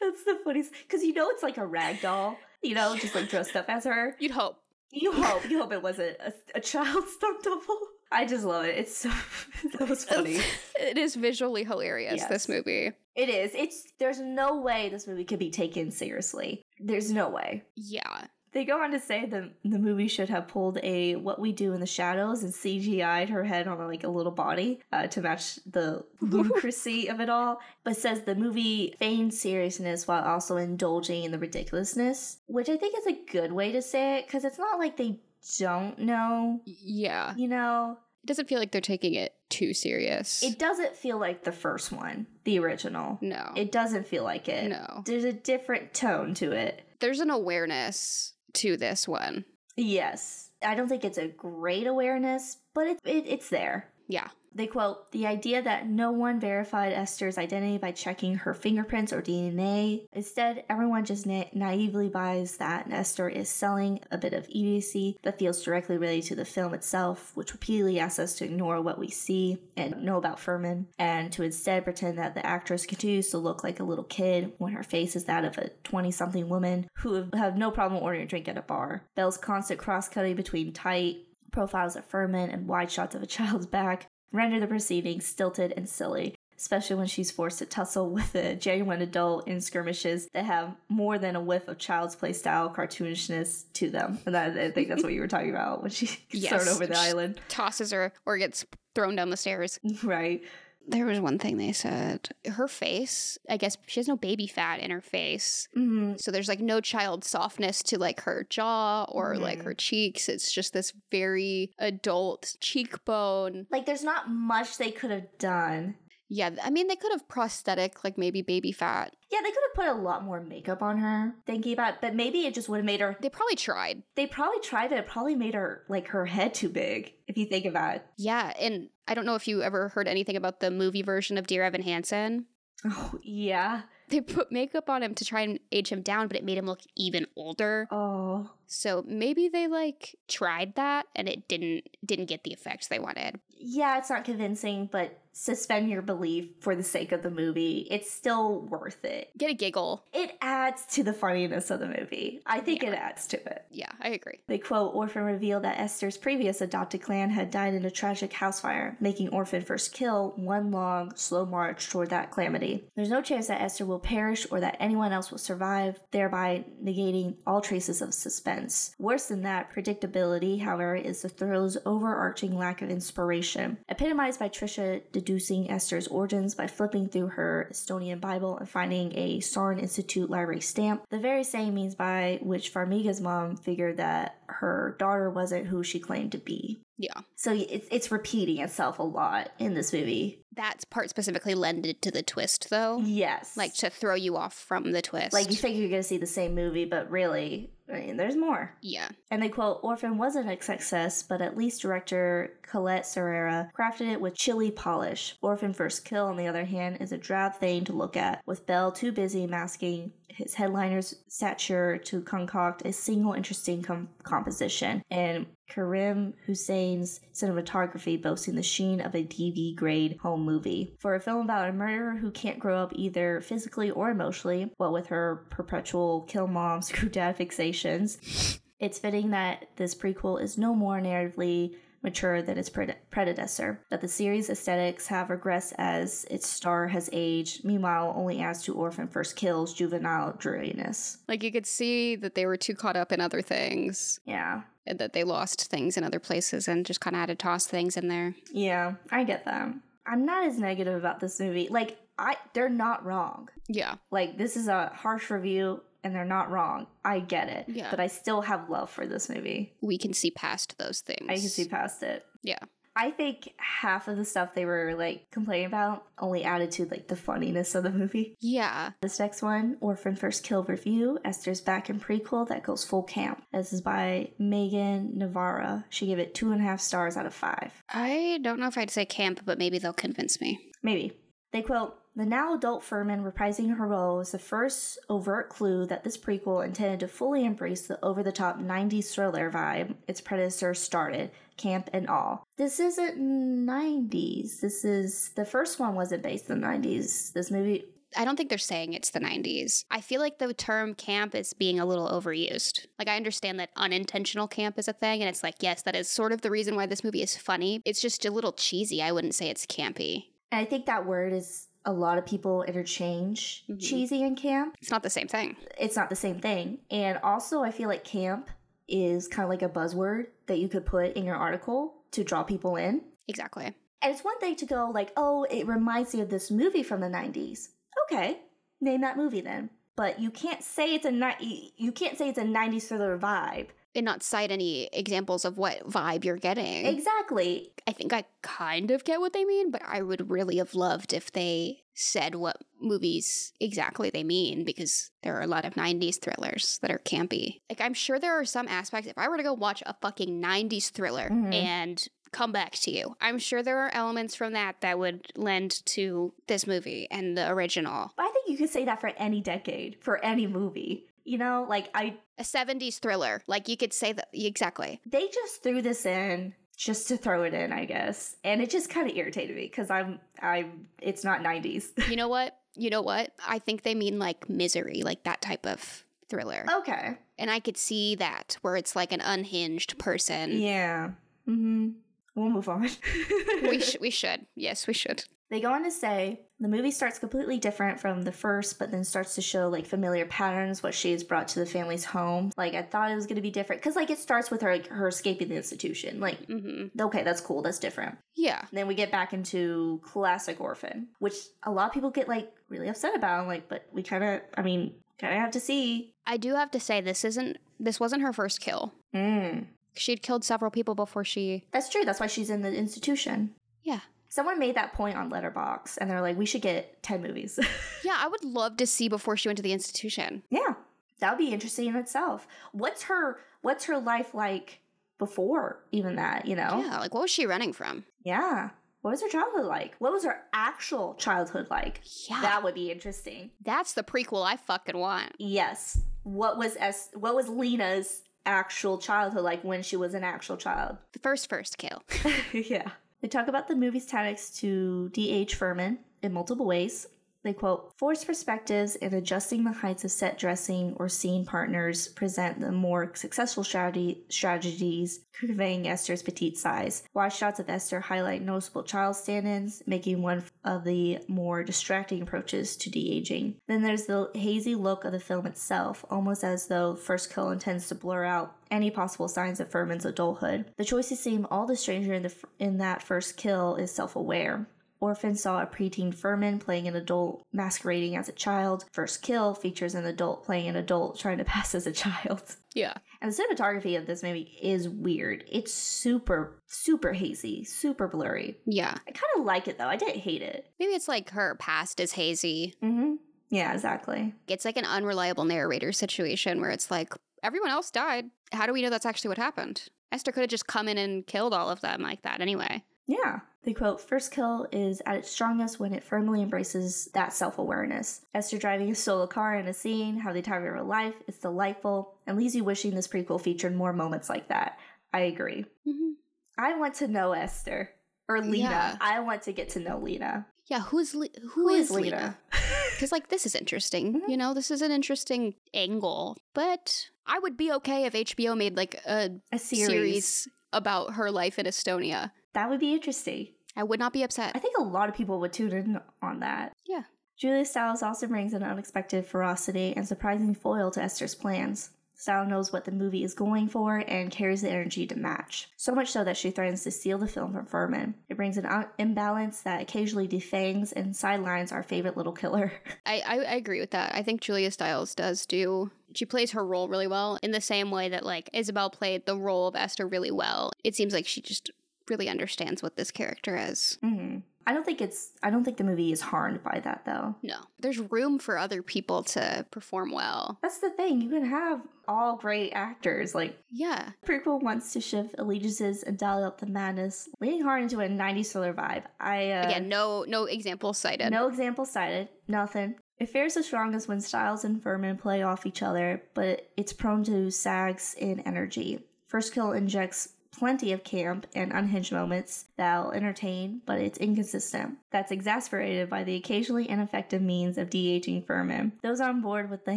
That's the funniest because you know it's like a rag doll, you know, just like dressed up as her. You'd hope. You hope. You hope it wasn't a, a child stunt double. I just love it. It's so that was funny. it is visually hilarious. Yes. This movie. It is. It's there's no way this movie could be taken seriously. There's no way. Yeah. They go on to say the the movie should have pulled a "What We Do in the Shadows" and CGI'd her head on like a little body uh, to match the ludicrousy of it all, but says the movie feigned seriousness while also indulging in the ridiculousness, which I think is a good way to say it because it's not like they don't know. Yeah. You know? It doesn't feel like they're taking it too serious. It doesn't feel like the first one, the original. No. It doesn't feel like it. No. There's a different tone to it. There's an awareness to this one. Yes. I don't think it's a great awareness, but it, it it's there. Yeah. They quote, the idea that no one verified Esther's identity by checking her fingerprints or DNA. Instead, everyone just na- naively buys that Esther is selling a bit of idiocy that feels directly related to the film itself, which repeatedly asks us to ignore what we see and know about Fuhrman, and to instead pretend that the actress continues to look like a little kid when her face is that of a 20 something woman who have no problem ordering a drink at a bar. Bell's constant cross cutting between tight, profiles of Fuhrman and wide shots of a child's back render the proceedings stilted and silly, especially when she's forced to tussle with a genuine adult in skirmishes that have more than a whiff of child's play style cartoonishness to them. And that, I think that's what you were talking about when she gets yes, thrown over the island. Tosses her or gets thrown down the stairs. Right. There was one thing they said. Her face, I guess she has no baby fat in her face. Mm-hmm. So there's like no child softness to like her jaw or mm-hmm. like her cheeks. It's just this very adult cheekbone. Like there's not much they could have done. Yeah, I mean, they could have prosthetic, like maybe baby fat. Yeah, they could have put a lot more makeup on her, thinking about it, but maybe it just would have made her. They probably tried. They probably tried, but it probably made her, like, her head too big, if you think about it. Yeah, and I don't know if you ever heard anything about the movie version of Dear Evan Hansen. Oh, yeah. They put makeup on him to try and age him down, but it made him look even older. Oh. So maybe they like tried that and it didn't didn't get the effect they wanted. Yeah, it's not convincing, but suspend your belief for the sake of the movie. It's still worth it. Get a giggle. It adds to the funniness of the movie. I think yeah. it adds to it. Yeah, I agree. They quote Orphan revealed that Esther's previous adopted clan had died in a tragic house fire, making Orphan first kill one long, slow march toward that calamity. There's no chance that Esther will perish or that anyone else will survive, thereby negating all traces of suspense sense. Worse than that, predictability, however, is the thrill's overarching lack of inspiration, epitomized by Trisha deducing Esther's origins by flipping through her Estonian Bible and finding a Saarne Institute library stamp, the very same means by which Farmiga's mom figured that her daughter wasn't who she claimed to be. Yeah. So it's, it's repeating itself a lot in this movie. That part specifically lended to the twist, though. Yes. Like to throw you off from the twist. Like you think you're going to see the same movie, but really, I mean, there's more. Yeah. And they quote, Orphan wasn't a success, but at least director Collet-Serra crafted it with chilly polish. Orphan First Kill, on the other hand, is a drab thing to look at, with Bell too busy masking his headliner's stature to concoct a single interesting com- composition, and Karim Hussain's cinematography boasting the sheen of a DV grade home movie. For a film about a murderer who can't grow up either physically or emotionally, what with her perpetual kill mom, screw dad fixations, it's fitting that this prequel is no more narratively mature than its pred- predecessor, that the series' aesthetics have regressed as its star has aged, meanwhile, only adds to Orphan First Kill's juvenile dreariness. Like you could see that they were too caught up in other things Yeah. and that they lost things in other places and just kind of had to toss things in there. Yeah, I get that. I'm not as negative about this movie. Like, I they're not wrong. Yeah. Like, this is a harsh review and they're not wrong. I get it. Yeah. But I still have love for this movie. We can see past those things. I can see past it. Yeah. I think half of the stuff they were like complaining about only added to like the funniness of the movie. Yeah. This next one, Orphan First Kill Review, Esther's Back in Prequel, that goes full camp. This is by Meagan Navarro. She gave it two and a half stars out of five. I don't know if I'd say camp, but maybe they'll convince me. Maybe. They quote, the now adult Fuhrman reprising her role is the first overt clue that this prequel intended to fully embrace the over the top 90s thriller vibe its predecessor started, camp and all. This isn't 90s. This is the first one wasn't based in the 90s. This movie I don't think they're saying it's the 90s. I feel like the term camp is being a little overused. Like, I understand that unintentional camp is a thing, and it's like, yes, that is sort of the reason why this movie is funny. It's just a little cheesy. I wouldn't say it's campy. And I think that word is a lot of people interchange Mhm. cheesy and camp. It's not the same thing. It's not the same thing. And also I feel like camp is kind of like a buzzword that you could put in your article to draw people in. Exactly. And it's one thing to go like, oh, it reminds me of this movie from the 90s. Okay, name that movie then. But you can't say it's a ni- you can't say it's a 90s thriller vibe. And not cite any examples of what vibe you're getting. Exactly. I think I kind of get what they mean, but I would really have loved if they said what movies exactly they mean because there are a lot of 90s thrillers that are campy. Like, I'm sure there are some aspects, if I were to go watch a fucking 90s thriller Mhm. and come back to you, I'm sure there are elements from that that would lend to this movie and the original. But I think you could say that for any decade, for any movie. You know, like I A 70s thriller, like you could say that exactly. they just threw this in just to throw it in, I guess. And it just kind of irritated me because I'm I'm it's not 90s. You know what? You know what? I think they mean like misery, like that type of thriller. okay. And I could see that where it's like an unhinged person. Yeah. Mm-hmm. We'll move on. We sh- we should. Yes, we should. They go on to say the movie starts completely different from the first, but then starts to show like familiar patterns, what she has brought to the family's home. Like I thought it was gonna be different because like it starts with her like her escaping the institution. Like Mhm. okay, that's cool, that's different. Yeah. And then we get back into classic orphan, which a lot of people get like really upset about. I'm like, but we kind of, I mean, kind of have to see. I do have to say this isn't this wasn't her first kill. Mm. She'd killed several people before she That's true. That's why she's in the institution. Yeah. Someone made that point on Letterboxd, and they're like, we should get ten movies. Yeah, I would love to see before she went to the institution. Yeah, that would be interesting in itself. What's her What's her life like before even that? You know? Yeah, like what was she running from? Yeah. What was her childhood like? What was her actual childhood like? Yeah. That would be interesting. That's the prequel I fucking want. Yes. What was S? What was Lena's actual childhood like when she was an actual child? The first first kill. yeah. They talk about the movie's tactics to de-age Fuhrman in multiple ways. They quote, forced perspectives and adjusting the heights of set dressing or scene partners present the more successful strategy, strategies, conveying Esther's petite size. Wide shots of Esther highlight noticeable child stand ins, making one of the more distracting approaches to de aging. Then there's the hazy look of the film itself, almost as though First Kill intends to blur out any possible signs of Fuhrman's adulthood. The choice to seem all the stranger in, the, in that first kill is self aware. Orphan saw a preteen Fuhrman playing an adult masquerading as a child. First Kill features an adult playing an adult trying to pass as a child. Yeah. And the cinematography of this movie is weird. It's super, super hazy, super blurry. Yeah. I kind of like it though. I didn't hate it. Maybe it's like her past is hazy. Mm-hmm. Yeah, exactly. It's like an unreliable narrator situation where it's like, everyone else died. How do we know that's actually what happened? Esther could have just come in and killed all of them like that anyway. Yeah. The quote, first kill is at its strongest when it firmly embraces that self awareness. Esther driving a solo car in a scene, how the time of her life, it's delightful, and leaves you wishing this prequel featured more moments like that. I agree. Mm-hmm. I want to know Esther. Or Lena. Yeah. I want to get to know Lena. Yeah, who's Le- Who is Lena? Lena? Because like this is interesting. Mhm. You know, this is an interesting angle. But I would be okay if HBO made like a A series. series about her life in Estonia. That would be interesting. I would not be upset. I think a lot of people would tune in on that. Yeah. Julia Stiles also brings an unexpected ferocity and surprising foil to Esther's plans. Stiles knows what the movie is going for and carries the energy to match. So much so that she threatens to steal the film from Fuhrman. It brings an un- imbalance that occasionally defangs and sidelines our favorite little killer. I, I, I agree with that. I think Julia Stiles does do. She plays her role really well in the same way that like Isabelle played the role of Esther really well. It seems like she just really understands what this character is. hmm I don't think it's. I don't think the movie is harmed by that though. No, there's room for other people to perform well. That's the thing. You can have all great actors. Like Yeah, prequel wants to shift allegiances and dial up the madness, leaning hard into a '90s thriller vibe. I uh, again, no no example cited. No example cited. Nothing. It fares the strongest when Stiles and Fuhrman play off each other, but it's prone to sags in energy. First Kill injects plenty of camp and unhinged moments that'll entertain, but it's inconsistent. That's exasperated by the occasionally ineffective means of de-aging Fuhrman. Those on board with the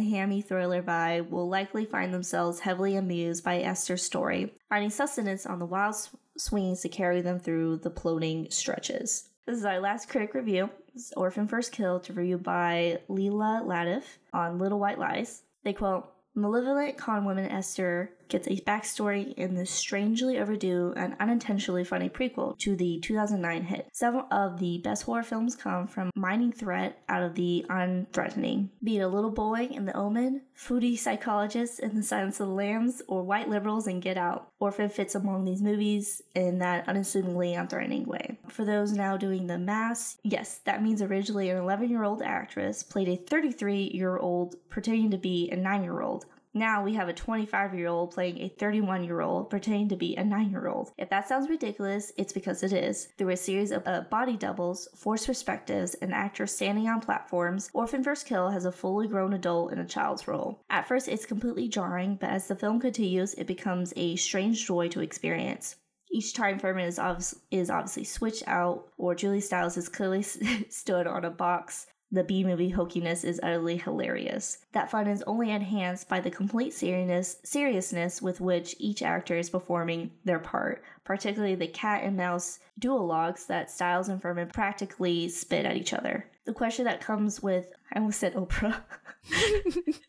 hammy thriller vibe will likely find themselves heavily amused by Esther's story, finding sustenance on the wild sw- swings to carry them through the plodding stretches. This is our last critic review. This is Orphan First Kill to review by Leila Latif on Little White Lies. They quote, Malevolent con woman Esther gets a backstory in this strangely overdue and unintentionally funny prequel to the 2009 hit. Several of the best horror films come from mining threat out of the unthreatening. Be it a little boy in The Omen, foodie psychologists in The Silence of the Lambs, or white liberals in Get Out. Orphan fits among these movies in that unassumingly unthreatening way. For those now doing the math, yes, that means originally an 11 year old actress played a 33 year old pretending to be a 9 year old. Now we have a 25 year old playing a 31 year old pretending to be a 9 year old. If that sounds ridiculous, it's because it is. Through a series of uh, body doubles, forced perspectives, and actors standing on platforms, Orphan First Kill has a fully grown adult in a child's role. At first, it's completely jarring, but as the film continues, it becomes a strange joy to experience. Each time Fuhrman is, is obviously switched out, or Julie Stiles is clearly stood on a box the B movie hokiness is utterly hilarious. That fun is only enhanced by the complete seriousness, seriousness with which each actor is performing their part, particularly the cat and mouse duologues that Stiles and Fuhrman practically spit at each other. The question that comes with, I almost said Oprah.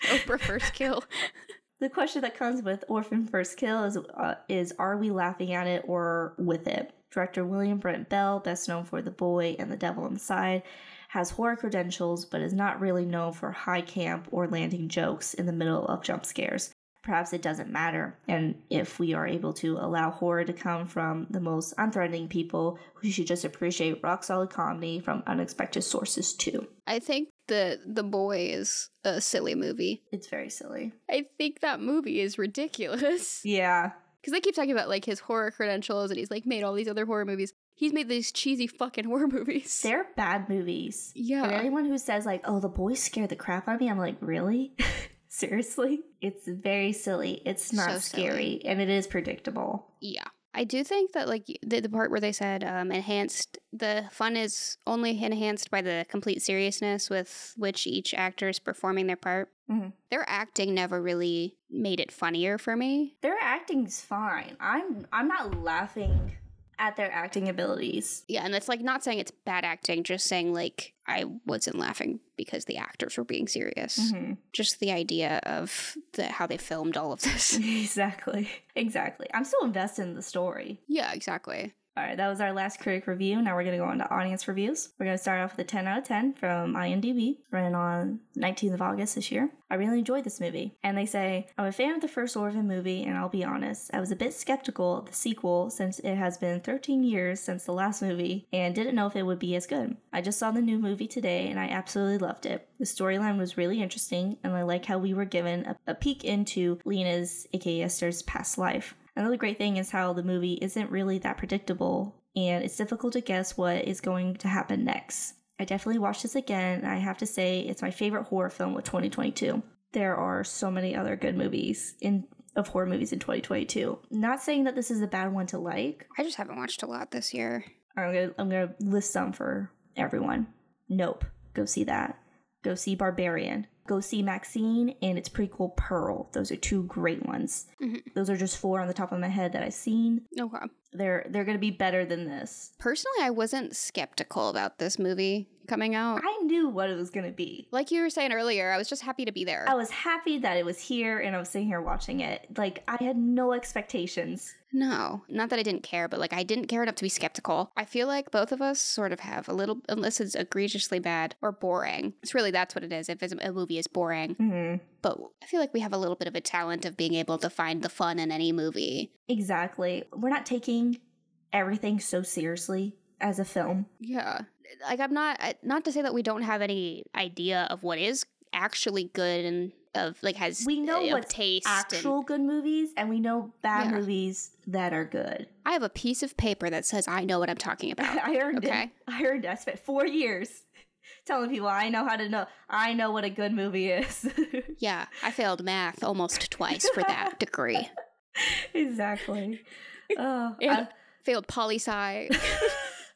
Oprah First Kill. The question that comes with Orphan First Kill is, uh, is are we laughing at it or with it? Director William Brent Bell, best known for The Boy and The Devil Inside, has horror credentials but is not really known for high camp or landing jokes in the middle of jump scares. Perhaps it doesn't matter, and if we are able to allow horror to come from the most unthreatening people, we should just appreciate rock solid comedy from unexpected sources too. I think the the boy is a silly movie. It's very silly. I think that movie is ridiculous. Yeah. Because they keep talking about like his horror credentials and he's like made all these other horror movies. He's made these cheesy fucking horror movies. They're bad movies. yeah. And anyone who says like, "Oh, the boys scared the crap out of me," I'm like, "Really? Seriously?" It's very silly. It's not So silly. scary, and it is predictable. Yeah. I do think that like the, the part where they said um, enhanced, the fun is only enhanced by the complete seriousness with which each actor is performing their part. Mhm. Their acting never really made it funnier for me. Their acting's fine. I'm I'm not laughing at their acting abilities. Yeah, and it's like not saying it's bad acting, just saying like I wasn't laughing because the actors were being serious. Mm-hmm. Just the idea of the how they filmed all of this. exactly. Exactly. I'm still invested in the story. yeah, exactly. All right, that was our last critic review. Now we're going to go on to audience reviews. We're going to start off with a 10 out of 10 from IMDb, ran on 19th of August this year. I really enjoyed this movie. And they say, I'm a fan of the first Orphan movie, and I'll be honest, I was a bit skeptical of the sequel since it has been 13 years since the last movie and didn't know if it would be as good. I just saw the new movie today and I absolutely loved it. The storyline was really interesting, and I like how we were given a, a peek into Lena's, aka Esther's, past life. Another great thing is how the movie isn't really that predictable, and it's difficult to guess what is going to happen next. I definitely watched this again, and I have to say it's my favorite horror film of 2022. There are so many other good movies in of horror movies in 2022. Not saying that this is a bad one to like. I just haven't watched a lot this year. I'm gonna I'm gonna list some for everyone. Nope. Go see that. Go see Barbarian. Go see Maxine and its prequel Pearl. Those are two great ones. Mhm. Those are just four on the top of my head that I've seen. Okay. They're they're gonna be better than this. Personally, I wasn't skeptical about this movie coming out. I knew what it was gonna be. Like you were saying earlier, I was just happy to be there. I was happy that it was here and I was sitting here watching it. Like I had no expectations. No, not that I didn't care, but like I didn't care enough to be skeptical. I feel like both of us sort of have a little, unless it's egregiously bad or boring. It's really that's what it is. If a movie is boring, Mhm. but I feel like we have a little bit of a talent of being able to find the fun in any movie. Exactly. We're not taking everything so seriously as a film. Yeah, like I'm not not to say that we don't have any idea of what is actually good and of like has We know uh, of what's taste. and- actual good movies and we know bad Yeah. movies that are good. I have a piece of paper that says I know what I'm talking about. I earned okay. it. I earned it. I spent four years telling people I know how to know. I know what a good movie is. Yeah, I failed math almost twice for that degree. exactly. Oh, And I- failed poli sci.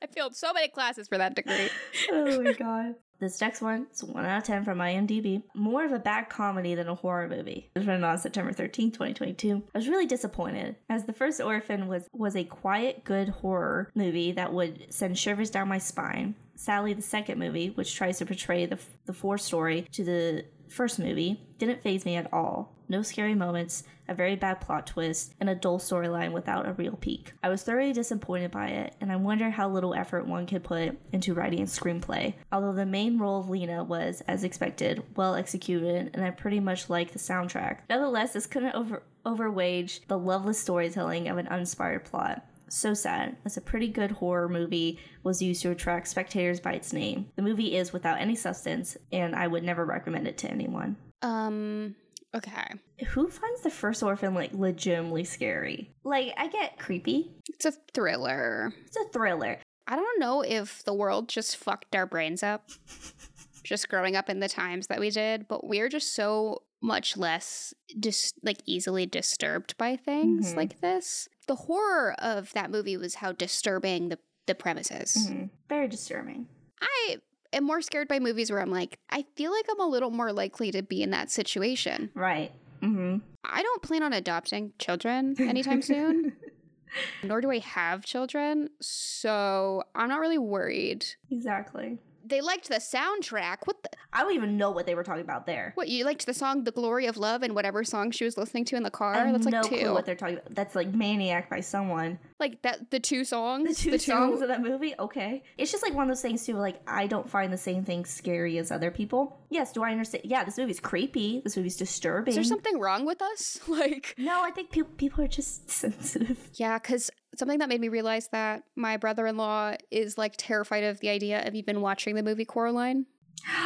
I failed so many classes for that degree. oh my god. This next one is 1 out of 10 from IMDb. More of a bad comedy than a horror movie. It was written on September 13th, 2022. I was really disappointed, as The First Orphan was, was a quiet, good horror movie that would send shivers down my spine. Sally, the second movie, which tries to portray the, the four story to the first movie, didn't phase me at all. No scary moments, a very bad plot twist, and a dull storyline without a real peak. I was thoroughly disappointed by it, and I wonder how little effort one could put into writing a screenplay. Although the main role of Lena was, as expected, well executed, and I pretty much liked the soundtrack. Nevertheless, this couldn't over overwage the loveless storytelling of an uninspired plot. So sad, as a pretty good horror movie was used to attract spectators by its name. The movie is without any substance, and I would never recommend it to anyone. Um, okay. Who finds the first orphan like legitimately scary? Like, I get creepy. It's a thriller. It's a thriller. I don't know if the world just fucked our brains up just growing up in the times that we did, but we're just so much less just like easily disturbed by things Mhm. like this. The horror of that movie was how disturbing the the premises. Mhm. Very disturbing. I am more scared by movies where I'm like, I feel like I'm a little more likely to be in that situation. Right. Mm-hmm. I don't plan on adopting children anytime soon, nor do I have children, so I'm not really worried. exactly. They liked the soundtrack. What the I don't even know what they were talking about there. What you liked the song "The Glory of Love" and whatever song she was listening to in the car? I have That's like no two. clue what they're talking about. That's like Maniac by someone. like that, the two songs. The two the songs of that movie, okay. It's just like one of those things too. Like I don't find the same thing scary as other people. Yes, do I understand? Yeah, this movie's creepy. This movie's disturbing. Is there something wrong with us? Like, No, I think people people are just sensitive. yeah, because something that made me realize that my brother-in-law is like terrified of the idea of even watching the movie Coraline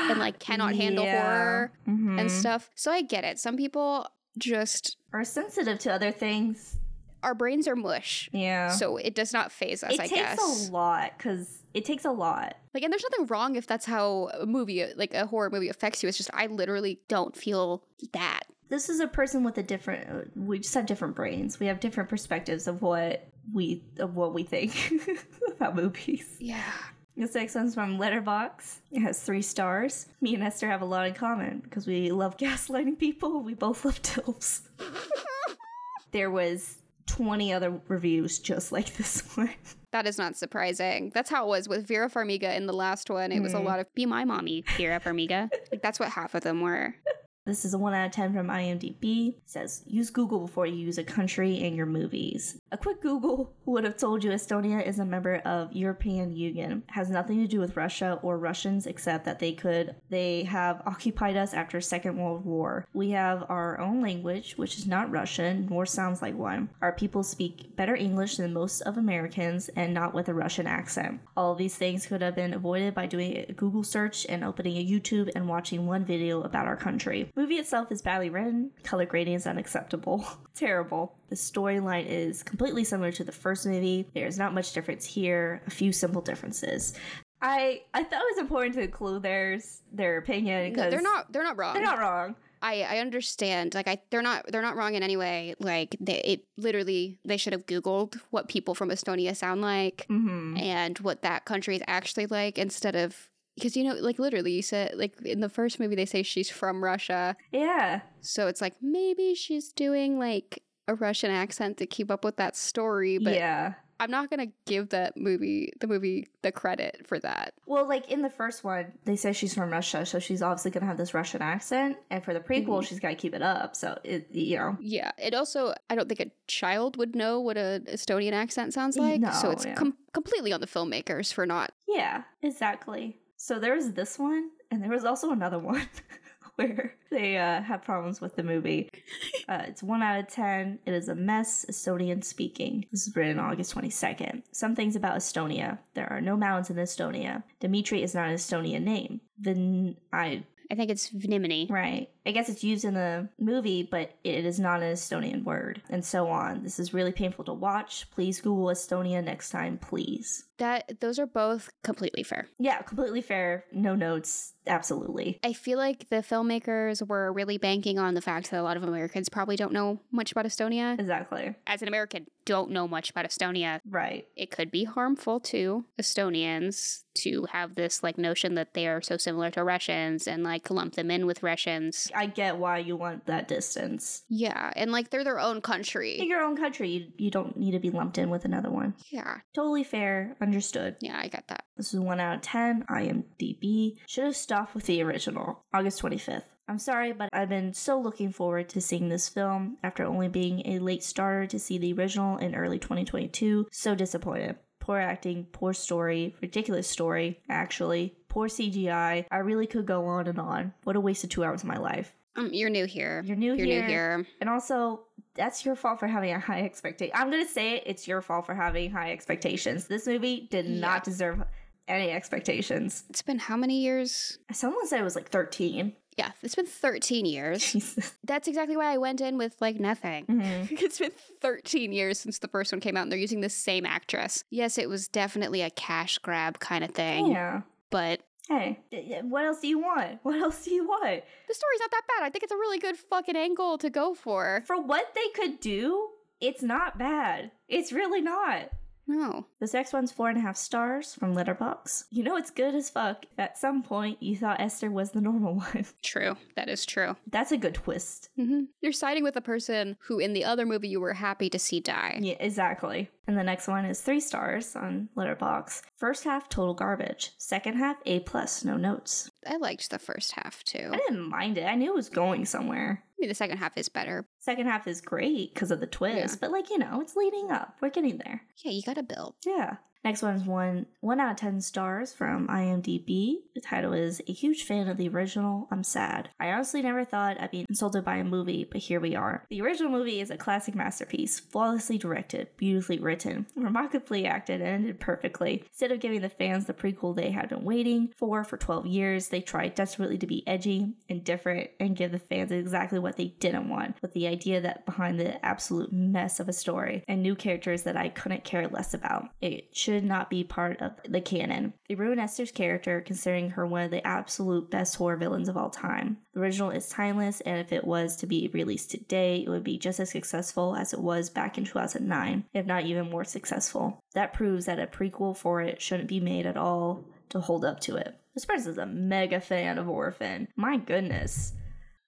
and like cannot handle Yeah. horror Mhm. and stuff. So I get it. Some people just Are sensitive to other things. our brains are mush. Yeah. So it does not phase us, it I takes guess. a lot because it takes a lot. Like, and there's nothing wrong if that's how a movie, like a horror movie, affects you. It's just I literally don't feel that. This is a person with a different. uh, We just have different brains. We have different perspectives of what we of what we think about movies. Yeah. This next one's from Letterboxd. It has three stars. Me and Esther have a lot in common because we love gaslighting people. We both love tilts. there was 20 other reviews just like this one. That is not surprising. That's how it was with Vera Farmiga in the last one. It was a Mhm. lot of "Be my mommy, Vera Farmiga." like that's what half of them were. This is a 1 out of 10 from IMDb. It says, use Google before you use a country in your movies. A quick Google would have told you Estonia is a member of European Union. Has nothing to do with Russia or Russians except that they could they have occupied us after Second World War. We have our own language, which is not Russian, nor sounds like one. Our people speak better English than most of Americans and not with a Russian accent. All these things could have been avoided by doing a Google search and opening a YouTube and watching one video about our country. Movie itself is badly written, color grading is unacceptable. Terrible. The storyline is completely similar to the first movie. There's not much difference here, a few simple differences. I I thought it was important to include theirs their opinion No, because they're not. They're not wrong. they're not wrong. I, I understand. Like I, they're not. They're not wrong in any way. Like they, it literally, they should have Googled what people from Estonia sound like Mm-hmm. and what that country is actually like instead of because you know, like literally, you said like in the first movie they say she's from Russia, Yeah. so it's like maybe she's doing like a Russian accent to keep up with that story. But yeah. I'm not gonna give that movie the movie the credit for that. Well, like in the first one, they say she's from Russia, so she's obviously gonna have this Russian accent. And for the prequel, Mhm. she's got to keep it up. So it, you know, Yeah, it also I don't think a child would know what a Estonian accent sounds like, so it's yeah. com- completely on the filmmakers for not. yeah, exactly. So there was this one, and there was also another one where they uh, have problems with the movie. Uh, it's one out of ten. It is a mess. Estonian speaking. This is written August twenty second. Some things about Estonia. There are no mountains in Estonia. Dimitri is not an Estonian name. The I I think it's Vnimini. Right. I guess it's used in the movie, but it is not an Estonian word, and so on. This is really painful to watch. Please Google Estonia next time, please. That those are both completely fair. Yeah, completely fair. No notes. Absolutely. I feel like the filmmakers were really banking on the fact that a lot of Americans probably don't know much about Estonia. Exactly. As an American, don't know much about Estonia. Right. It could be harmful to Estonians to have this like notion that they are so similar to Russians and like lump them in with Russians. I get why you want that distance. Yeah, and like they're their own In country. your own country, you, you don't need to be lumped in with another one. Yeah, Totally fair. Understood. yeah, I get that. This is 1 out of 10. IMDb. Should have stopped with the original. August 25th. I'm sorry, but I've been so looking forward to seeing this film after only being a late starter to see the original in early 2022. So disappointed. Poor acting, poor story, ridiculous story, actually. Poor CGI. I really could go on and on. What a waste of two hours of my life. Um, you're new here. You're new You're here. new here. And also, that's your fault for having a high expectation. I'm gonna say it. It's your fault for having high expectations. This movie did Yeah. not deserve any expectations. It's been how many years? Someone said it was like 13. Yeah, it's been 13 years. Jesus. That's exactly why I went in with like nothing. Mhm. It's been 13 years since the first one came out and they're using the same actress. Yes, it was definitely a cash grab kind of thing, Yeah. but Hey, what else do you want? What else do you want? the story's not that bad. I think it's a really good fucking angle to go for. For what they could do, it's not bad. It's really not. No. This next one's four and a half stars from Letterboxd. You know it's good as fuck. At some point, you thought Esther was the normal one. True. That is true. That's a good twist. hmm You're siding with a person who in the other movie you were happy to see die. Yeah, exactly. And the next one is three stars on Letterboxd. First half, total garbage. Second half, A plus, no notes. I liked the first half too. I didn't mind it. I knew it was going somewhere. Mean, the second half is better. Second half is great because of the twist, Yeah. but like, you know, it's leading up. We're getting there. Yeah, you gotta build. Yeah. Next one's one one out of ten stars from IMDb. The title is A huge fan of the original. I'm sad. I honestly never thought I'd be insulted by a movie, but here we are. The original movie is a classic masterpiece, flawlessly directed, beautifully written, remarkably acted, and ended perfectly. Instead of giving the fans the prequel they had been waiting for for 12 years, they tried desperately to be edgy and different and give the fans exactly what they didn't want, with the idea that behind the absolute mess of a story and new characters that I couldn't care less about. It should not be part of the canon. They ruin Esther's character, considering her one of the absolute best horror villains of all time. The original is timeless, and if it was to be released today, it would be just as successful as it was back in 2009, if not even more successful. That proves that a prequel for it shouldn't be made at all to hold up to it. This person is a mega fan of Orphan. My goodness.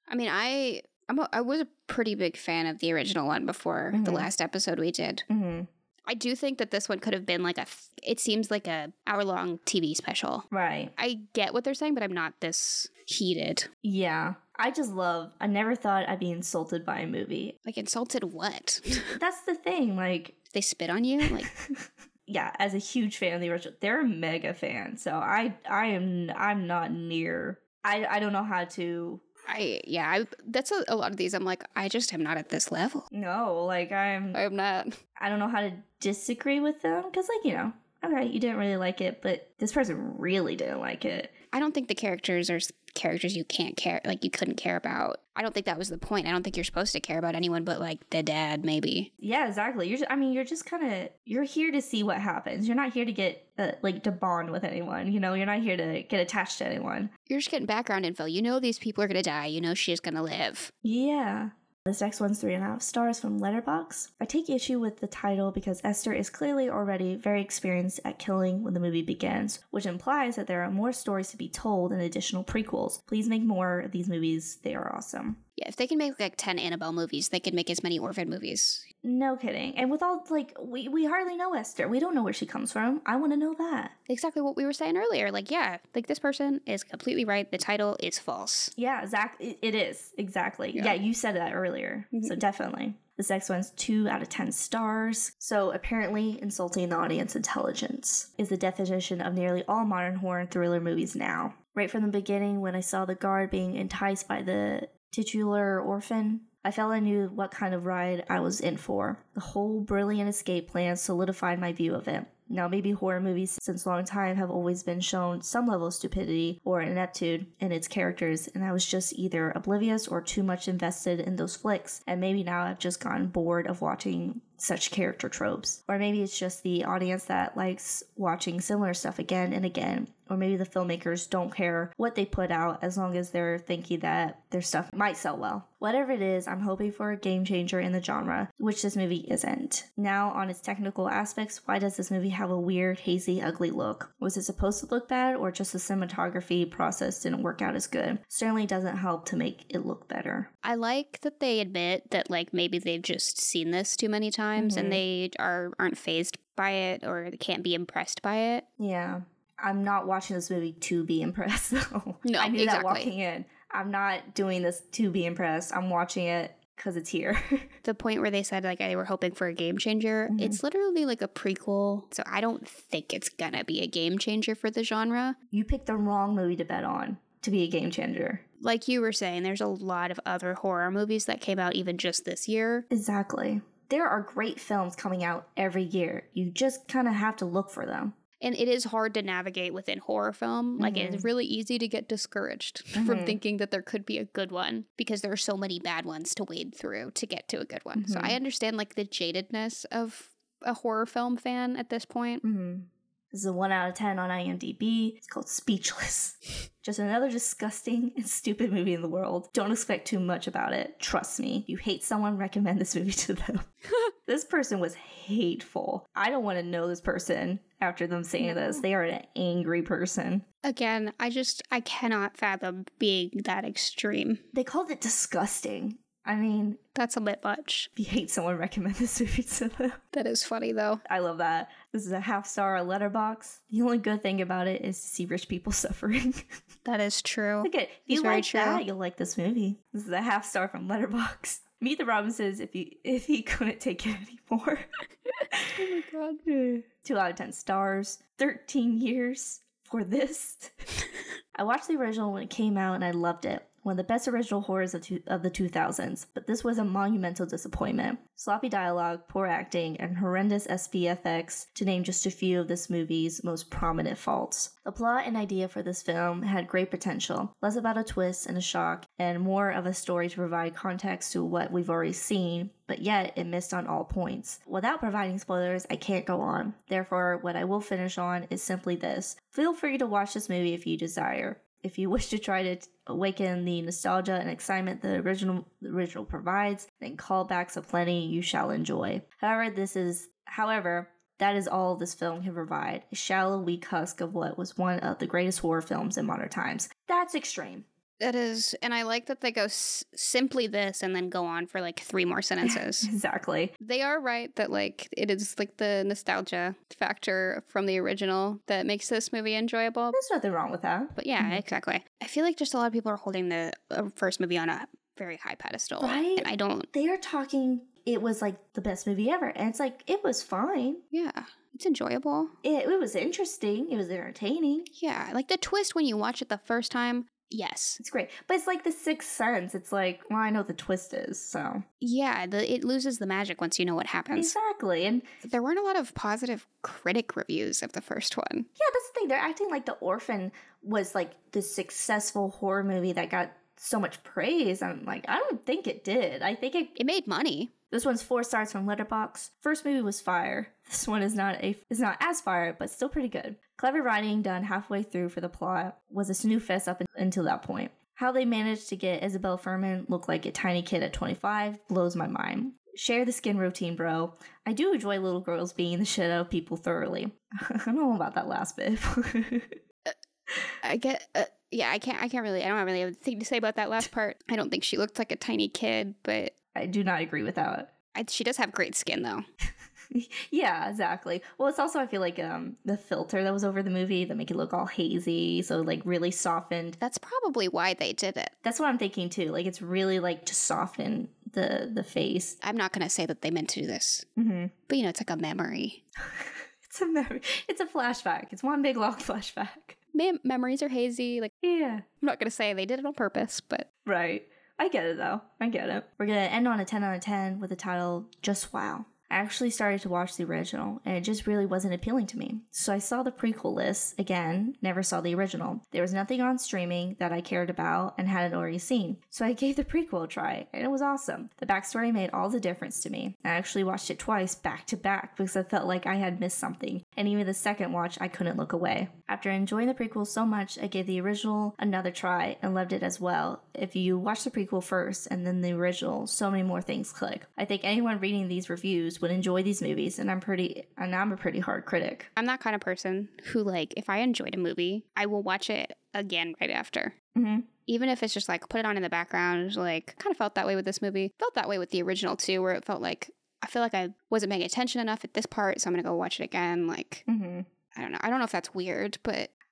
I mean, I I'm a, I was a pretty big fan of the original one before the Mhm. last episode we did. hmm I do think that this one could have been like a. It seems like a hour long TV special. Right. I get what they're saying, but I'm not this heated. Yeah. I just love, I never thought I'd be insulted by a movie. Like insulted what? That's the thing. Like, they spit on you? Like yeah, as a huge fan of the original, they're a mega fan. So I, I am, I'm not near. I, I don't know how to. I yeah, I that's a, a lot of these. I'm like, I just am not at this level. No, like I'm. I'm not. I don't know how to disagree with them because, like, you know, okay, you didn't really like it, but this person really didn't like it. I don't think the characters are characters you can't care like you couldn't care about. I don't think that was the point. I don't think you're supposed to care about anyone but like the dad maybe. Yeah, exactly. You're. Just, I mean, you're just kind of. You're here to see what happens. You're not here to get uh, like to bond with anyone. You know, you're not here to get attached to anyone. You're just getting background info. You know these people are gonna die. You know she's gonna live. Yeah. This next one's three and a half stars from Letterboxd. I take issue with the title because Esther is clearly already very experienced at killing when the movie begins, which implies that there are more stories to be told and additional prequels. Please make more of these movies. They are awesome. Yeah, if they can make like ten Annabelle movies, they could make as many orphan movies. No kidding. And with all like we we hardly know Esther. We don't know where she comes from. I want to know that. Exactly what we were saying earlier. Like, yeah, like this person is completely right. The title is false. Yeah, exactly. It is exactly. Yeah. Yeah, you said that earlier. So Mhm. definitely. This next one's two out of ten stars. So apparently, insulting the audience intelligence is the definition of nearly all modern horror and thriller movies now. Right from the beginning, when I saw the guard being enticed by the titular orphan, I felt I knew what kind of ride I was in for. The whole brilliant escape plan solidified my view of it. Now, maybe horror movies since a long time have always been shown some level of stupidity or ineptitude in its characters, and I was just either oblivious or too much invested in those flicks, and maybe now I've just gotten bored of watching such character tropes. Or maybe it's just the audience that likes watching similar stuff again and again. Or maybe the filmmakers don't care what they put out as long as they're thinking that their stuff might sell well. Whatever it is, I'm hoping for a game changer in the genre, which this movie isn't. Now, on its technical aspects, why does this movie have a weird, hazy, ugly look? Was it supposed to look bad, or just the cinematography process didn't work out as good? Certainly doesn't help to make it look better. I like that they admit that like maybe they've just seen this too many times Mhm. and they are aren't phased by it or they can't be impressed by it. Yeah. I'm not watching this movie to be impressed, though. No, I knew that exactly. walking in. I'm not doing this to be impressed. I'm watching it because it's here. The point where they said like they were hoping for a game changer, Mhm. it's literally like a prequel. So I don't think it's gonna be a game changer for the genre. you picked the wrong movie to bet on to be a game changer. Like you were saying, there's a lot of other horror movies that came out even just this year. Exactly. There are great films coming out every year. You just kind of have to look for them. And it is hard to navigate within horror film. Like it's really easy to get discouraged from Mhm. thinking that there could be a good one because there are so many bad ones to wade through to get to a good one. So Mhm. I understand like the jadedness of a horror film fan at this point. This is a 1 out of 10 on IMDb. It's called Speechless. Just another disgusting and stupid movie in the world. Don't expect too much about it. Trust me. You hate someone, recommend this movie to them. this person was hateful. I don't want to know this person after them saying this. They are an angry person. Again, I just I cannot fathom being that extreme. They called it disgusting. I mean, That's a bit much. if you hate someone, recommend this movie to them. That is funny though. I love that. This is a half star Letterboxd. The only good thing about it is to see rich people suffering. That is true. Look at you like true. that, you'll like this movie. This is a half star from Letterboxd. Meet the Robinsons if you if he couldn't take it anymore. oh my god. Two out of 10 stars. 13 years for this. I watched the original when it came out and I loved it. One of the best original horrors of, two, of the 2000s, but this was a monumental disappointment. Sloppy dialogue, poor acting, and horrendous SPFX, to name just a few of this movie's most prominent faults. The plot and idea for this film had great potential, less about a twist and a shock, and more of a story to provide context to what we've already seen, but yet it missed on all points. Without providing spoilers, I can't go on. Therefore, what I will finish on is simply this. Feel free to watch this movie if you desire. If you wish to try to awaken the nostalgia and excitement the original the original provides, then callbacks aplenty you shall enjoy. However, this is however, that is all this film can provide. A shallow, weak husk of what was one of the greatest horror films in modern times. That's extreme. That is, and I like that they go s- simply this and then go on for like three more sentences. exactly. they are right that like it is like the nostalgia factor from the original that makes this movie enjoyable. There's nothing wrong with that. But yeah, Mhm. exactly. I feel like just a lot of people are holding the uh, first movie on a very high pedestal, Right? And I don't. They are talking it was like the best movie ever. And it's like it was fine. Yeah, it's enjoyable. It, it was interesting. It was entertaining. Yeah, like the twist when you watch it the first time. Yes. It's great. But it's like the sixth sense. It's like, well, I know the twist is, so Yeah, the, it loses the magic once you know what happens. Exactly. And There weren't a lot of positive critic reviews of the first one. yeah, that's the thing. They're acting like The Orphan was like the successful horror movie that got so much praise. I'm like, I don't think it did. I think it It made money. This one's four stars from Letterboxd. First movie was fire. This one is not a is not as fire, but still pretty good. Clever writing done halfway through for the plot was a snooze fest up until that point. How they managed to get Isabelle Fuhrman look like a tiny kid at 25 blows my mind. Share the skin routine, bro. I do enjoy little girls being the shit out of people thoroughly. I don't know about that last bit. I get, uh, yeah, I can't, I can't really, I don't really have anything to say about that last part. I don't think she looked like a tiny kid, but I do not agree with that. I, she does have great skin though. yeah, exactly. Well, it's also I feel like um the filter that was over the movie that make it look all hazy, so like really softened. That's probably why they did it. That's what I'm thinking too. Like it's really like to soften the the face. I'm not gonna say that they meant to do this, Mm-hmm. but you know, it's like a memory. It's a memory. It's a flashback. It's one big long flashback. Mem- memories are hazy. Like Yeah. I'm not gonna say they did it on purpose, but Right. I get it though. I get it. We're gonna end on a 10 out of 10 with the title Just Wow. Actually started to watch the original and it just really wasn't appealing to me. So I saw the prequel list again, never saw the original. There was nothing on streaming that I cared about and hadn't already seen. So I gave the prequel a try and it was awesome. The backstory made all the difference to me. I actually watched it twice back to back because I felt like I had missed something. And even the second watch, I couldn't look away. After enjoying the prequel so much, I gave the original another try and loved it as well. If you watch the prequel first and then the original, so many more things click. I think anyone reading these reviews would enjoy these movies, and I'm pretty and I'm a pretty hard critic. I'm that kind of person who like if I enjoyed a movie, I will watch it again right after. Mm-hmm. Even if it's just like put it on in the background, like kind of felt that way with this movie. Felt that way with the original too, where it felt like I feel like I wasn't paying attention enough at this part, so I'm gonna go watch it again. Like Mm-hmm. I don't know. I don't know if that's weird, but I don't think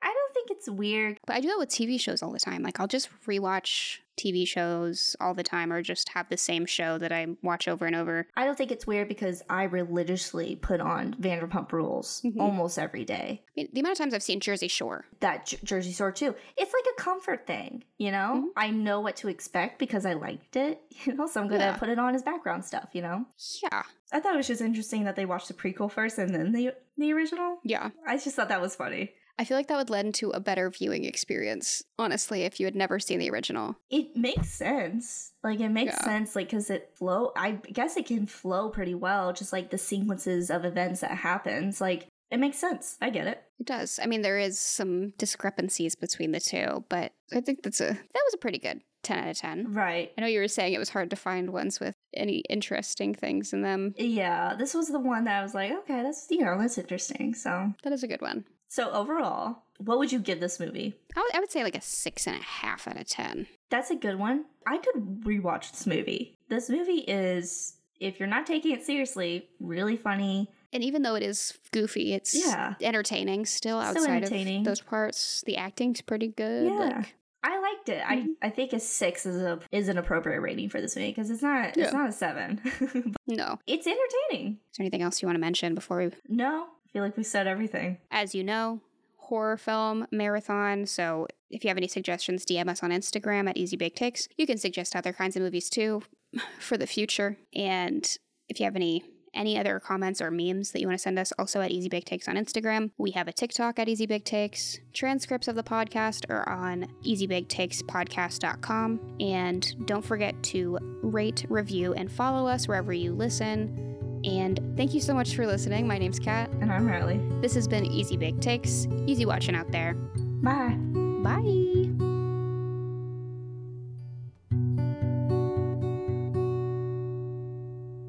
it's weird. but I do that with TV shows all the time. Like I'll just rewatch TV shows all the time, or just have the same show that I watch over and over. I don't think it's weird because I religiously put on Vanderpump Rules Mhm. almost every day. I mean, the amount of times I've seen Jersey Shore. That J- Jersey Shore too. It's like a comfort thing, you know. Mhm. I know what to expect because I liked it, you know. So I'm gonna Yeah. put it on as background stuff, you know. Yeah, I thought it was just interesting that they watched the prequel first and then the the original. yeah. I just thought that was funny. I feel like that would lend to a better viewing experience, honestly, if you had never seen the original. It makes sense. Like it makes Yeah. sense. Like because it flow. I guess it can flow pretty well. Just like the sequences of events that happens. Like it makes sense. I get it. It does. I mean, there is some discrepancies between the two, but I think that's a that was a pretty good ten out of ten. Right. I know you were saying it was hard to find ones with any interesting things in them. Yeah. This was the one that I was like, okay, that's you know that's interesting. So That is a good one. So overall, what would you give this movie? I would- I would say like a six and a half out of ten. That's a good one. I could rewatch this movie. This movie is, if you're not taking it seriously, really funny. And even though it is goofy, it's Yeah. entertaining still outside entertaining. of those parts. The acting's pretty good. Yeah. Like, I liked it. Mm-hmm. I, I think a six is a is an appropriate rating for this movie because it's not Yeah. it's not a seven. No. it's entertaining. Is there anything else you want to mention before we No, feel like we said everything. as you know, horror film marathon. So if you have any suggestions, DM us on Instagram at Easy Big Takes. You can suggest other kinds of movies too for the future. And if you have any any other comments or memes that you want to send us, also at Easy Big Takes on Instagram. We have a TikTok at Easy Big Takes. Transcripts of the podcast are on easybigtakespodcast.com. And don't forget to rate, review, and follow us wherever you listen. And thank you so much for listening. My name's Kat. And I'm Ryley. This has been Easy Big Takes. Easy watching out there. Bye. Bye.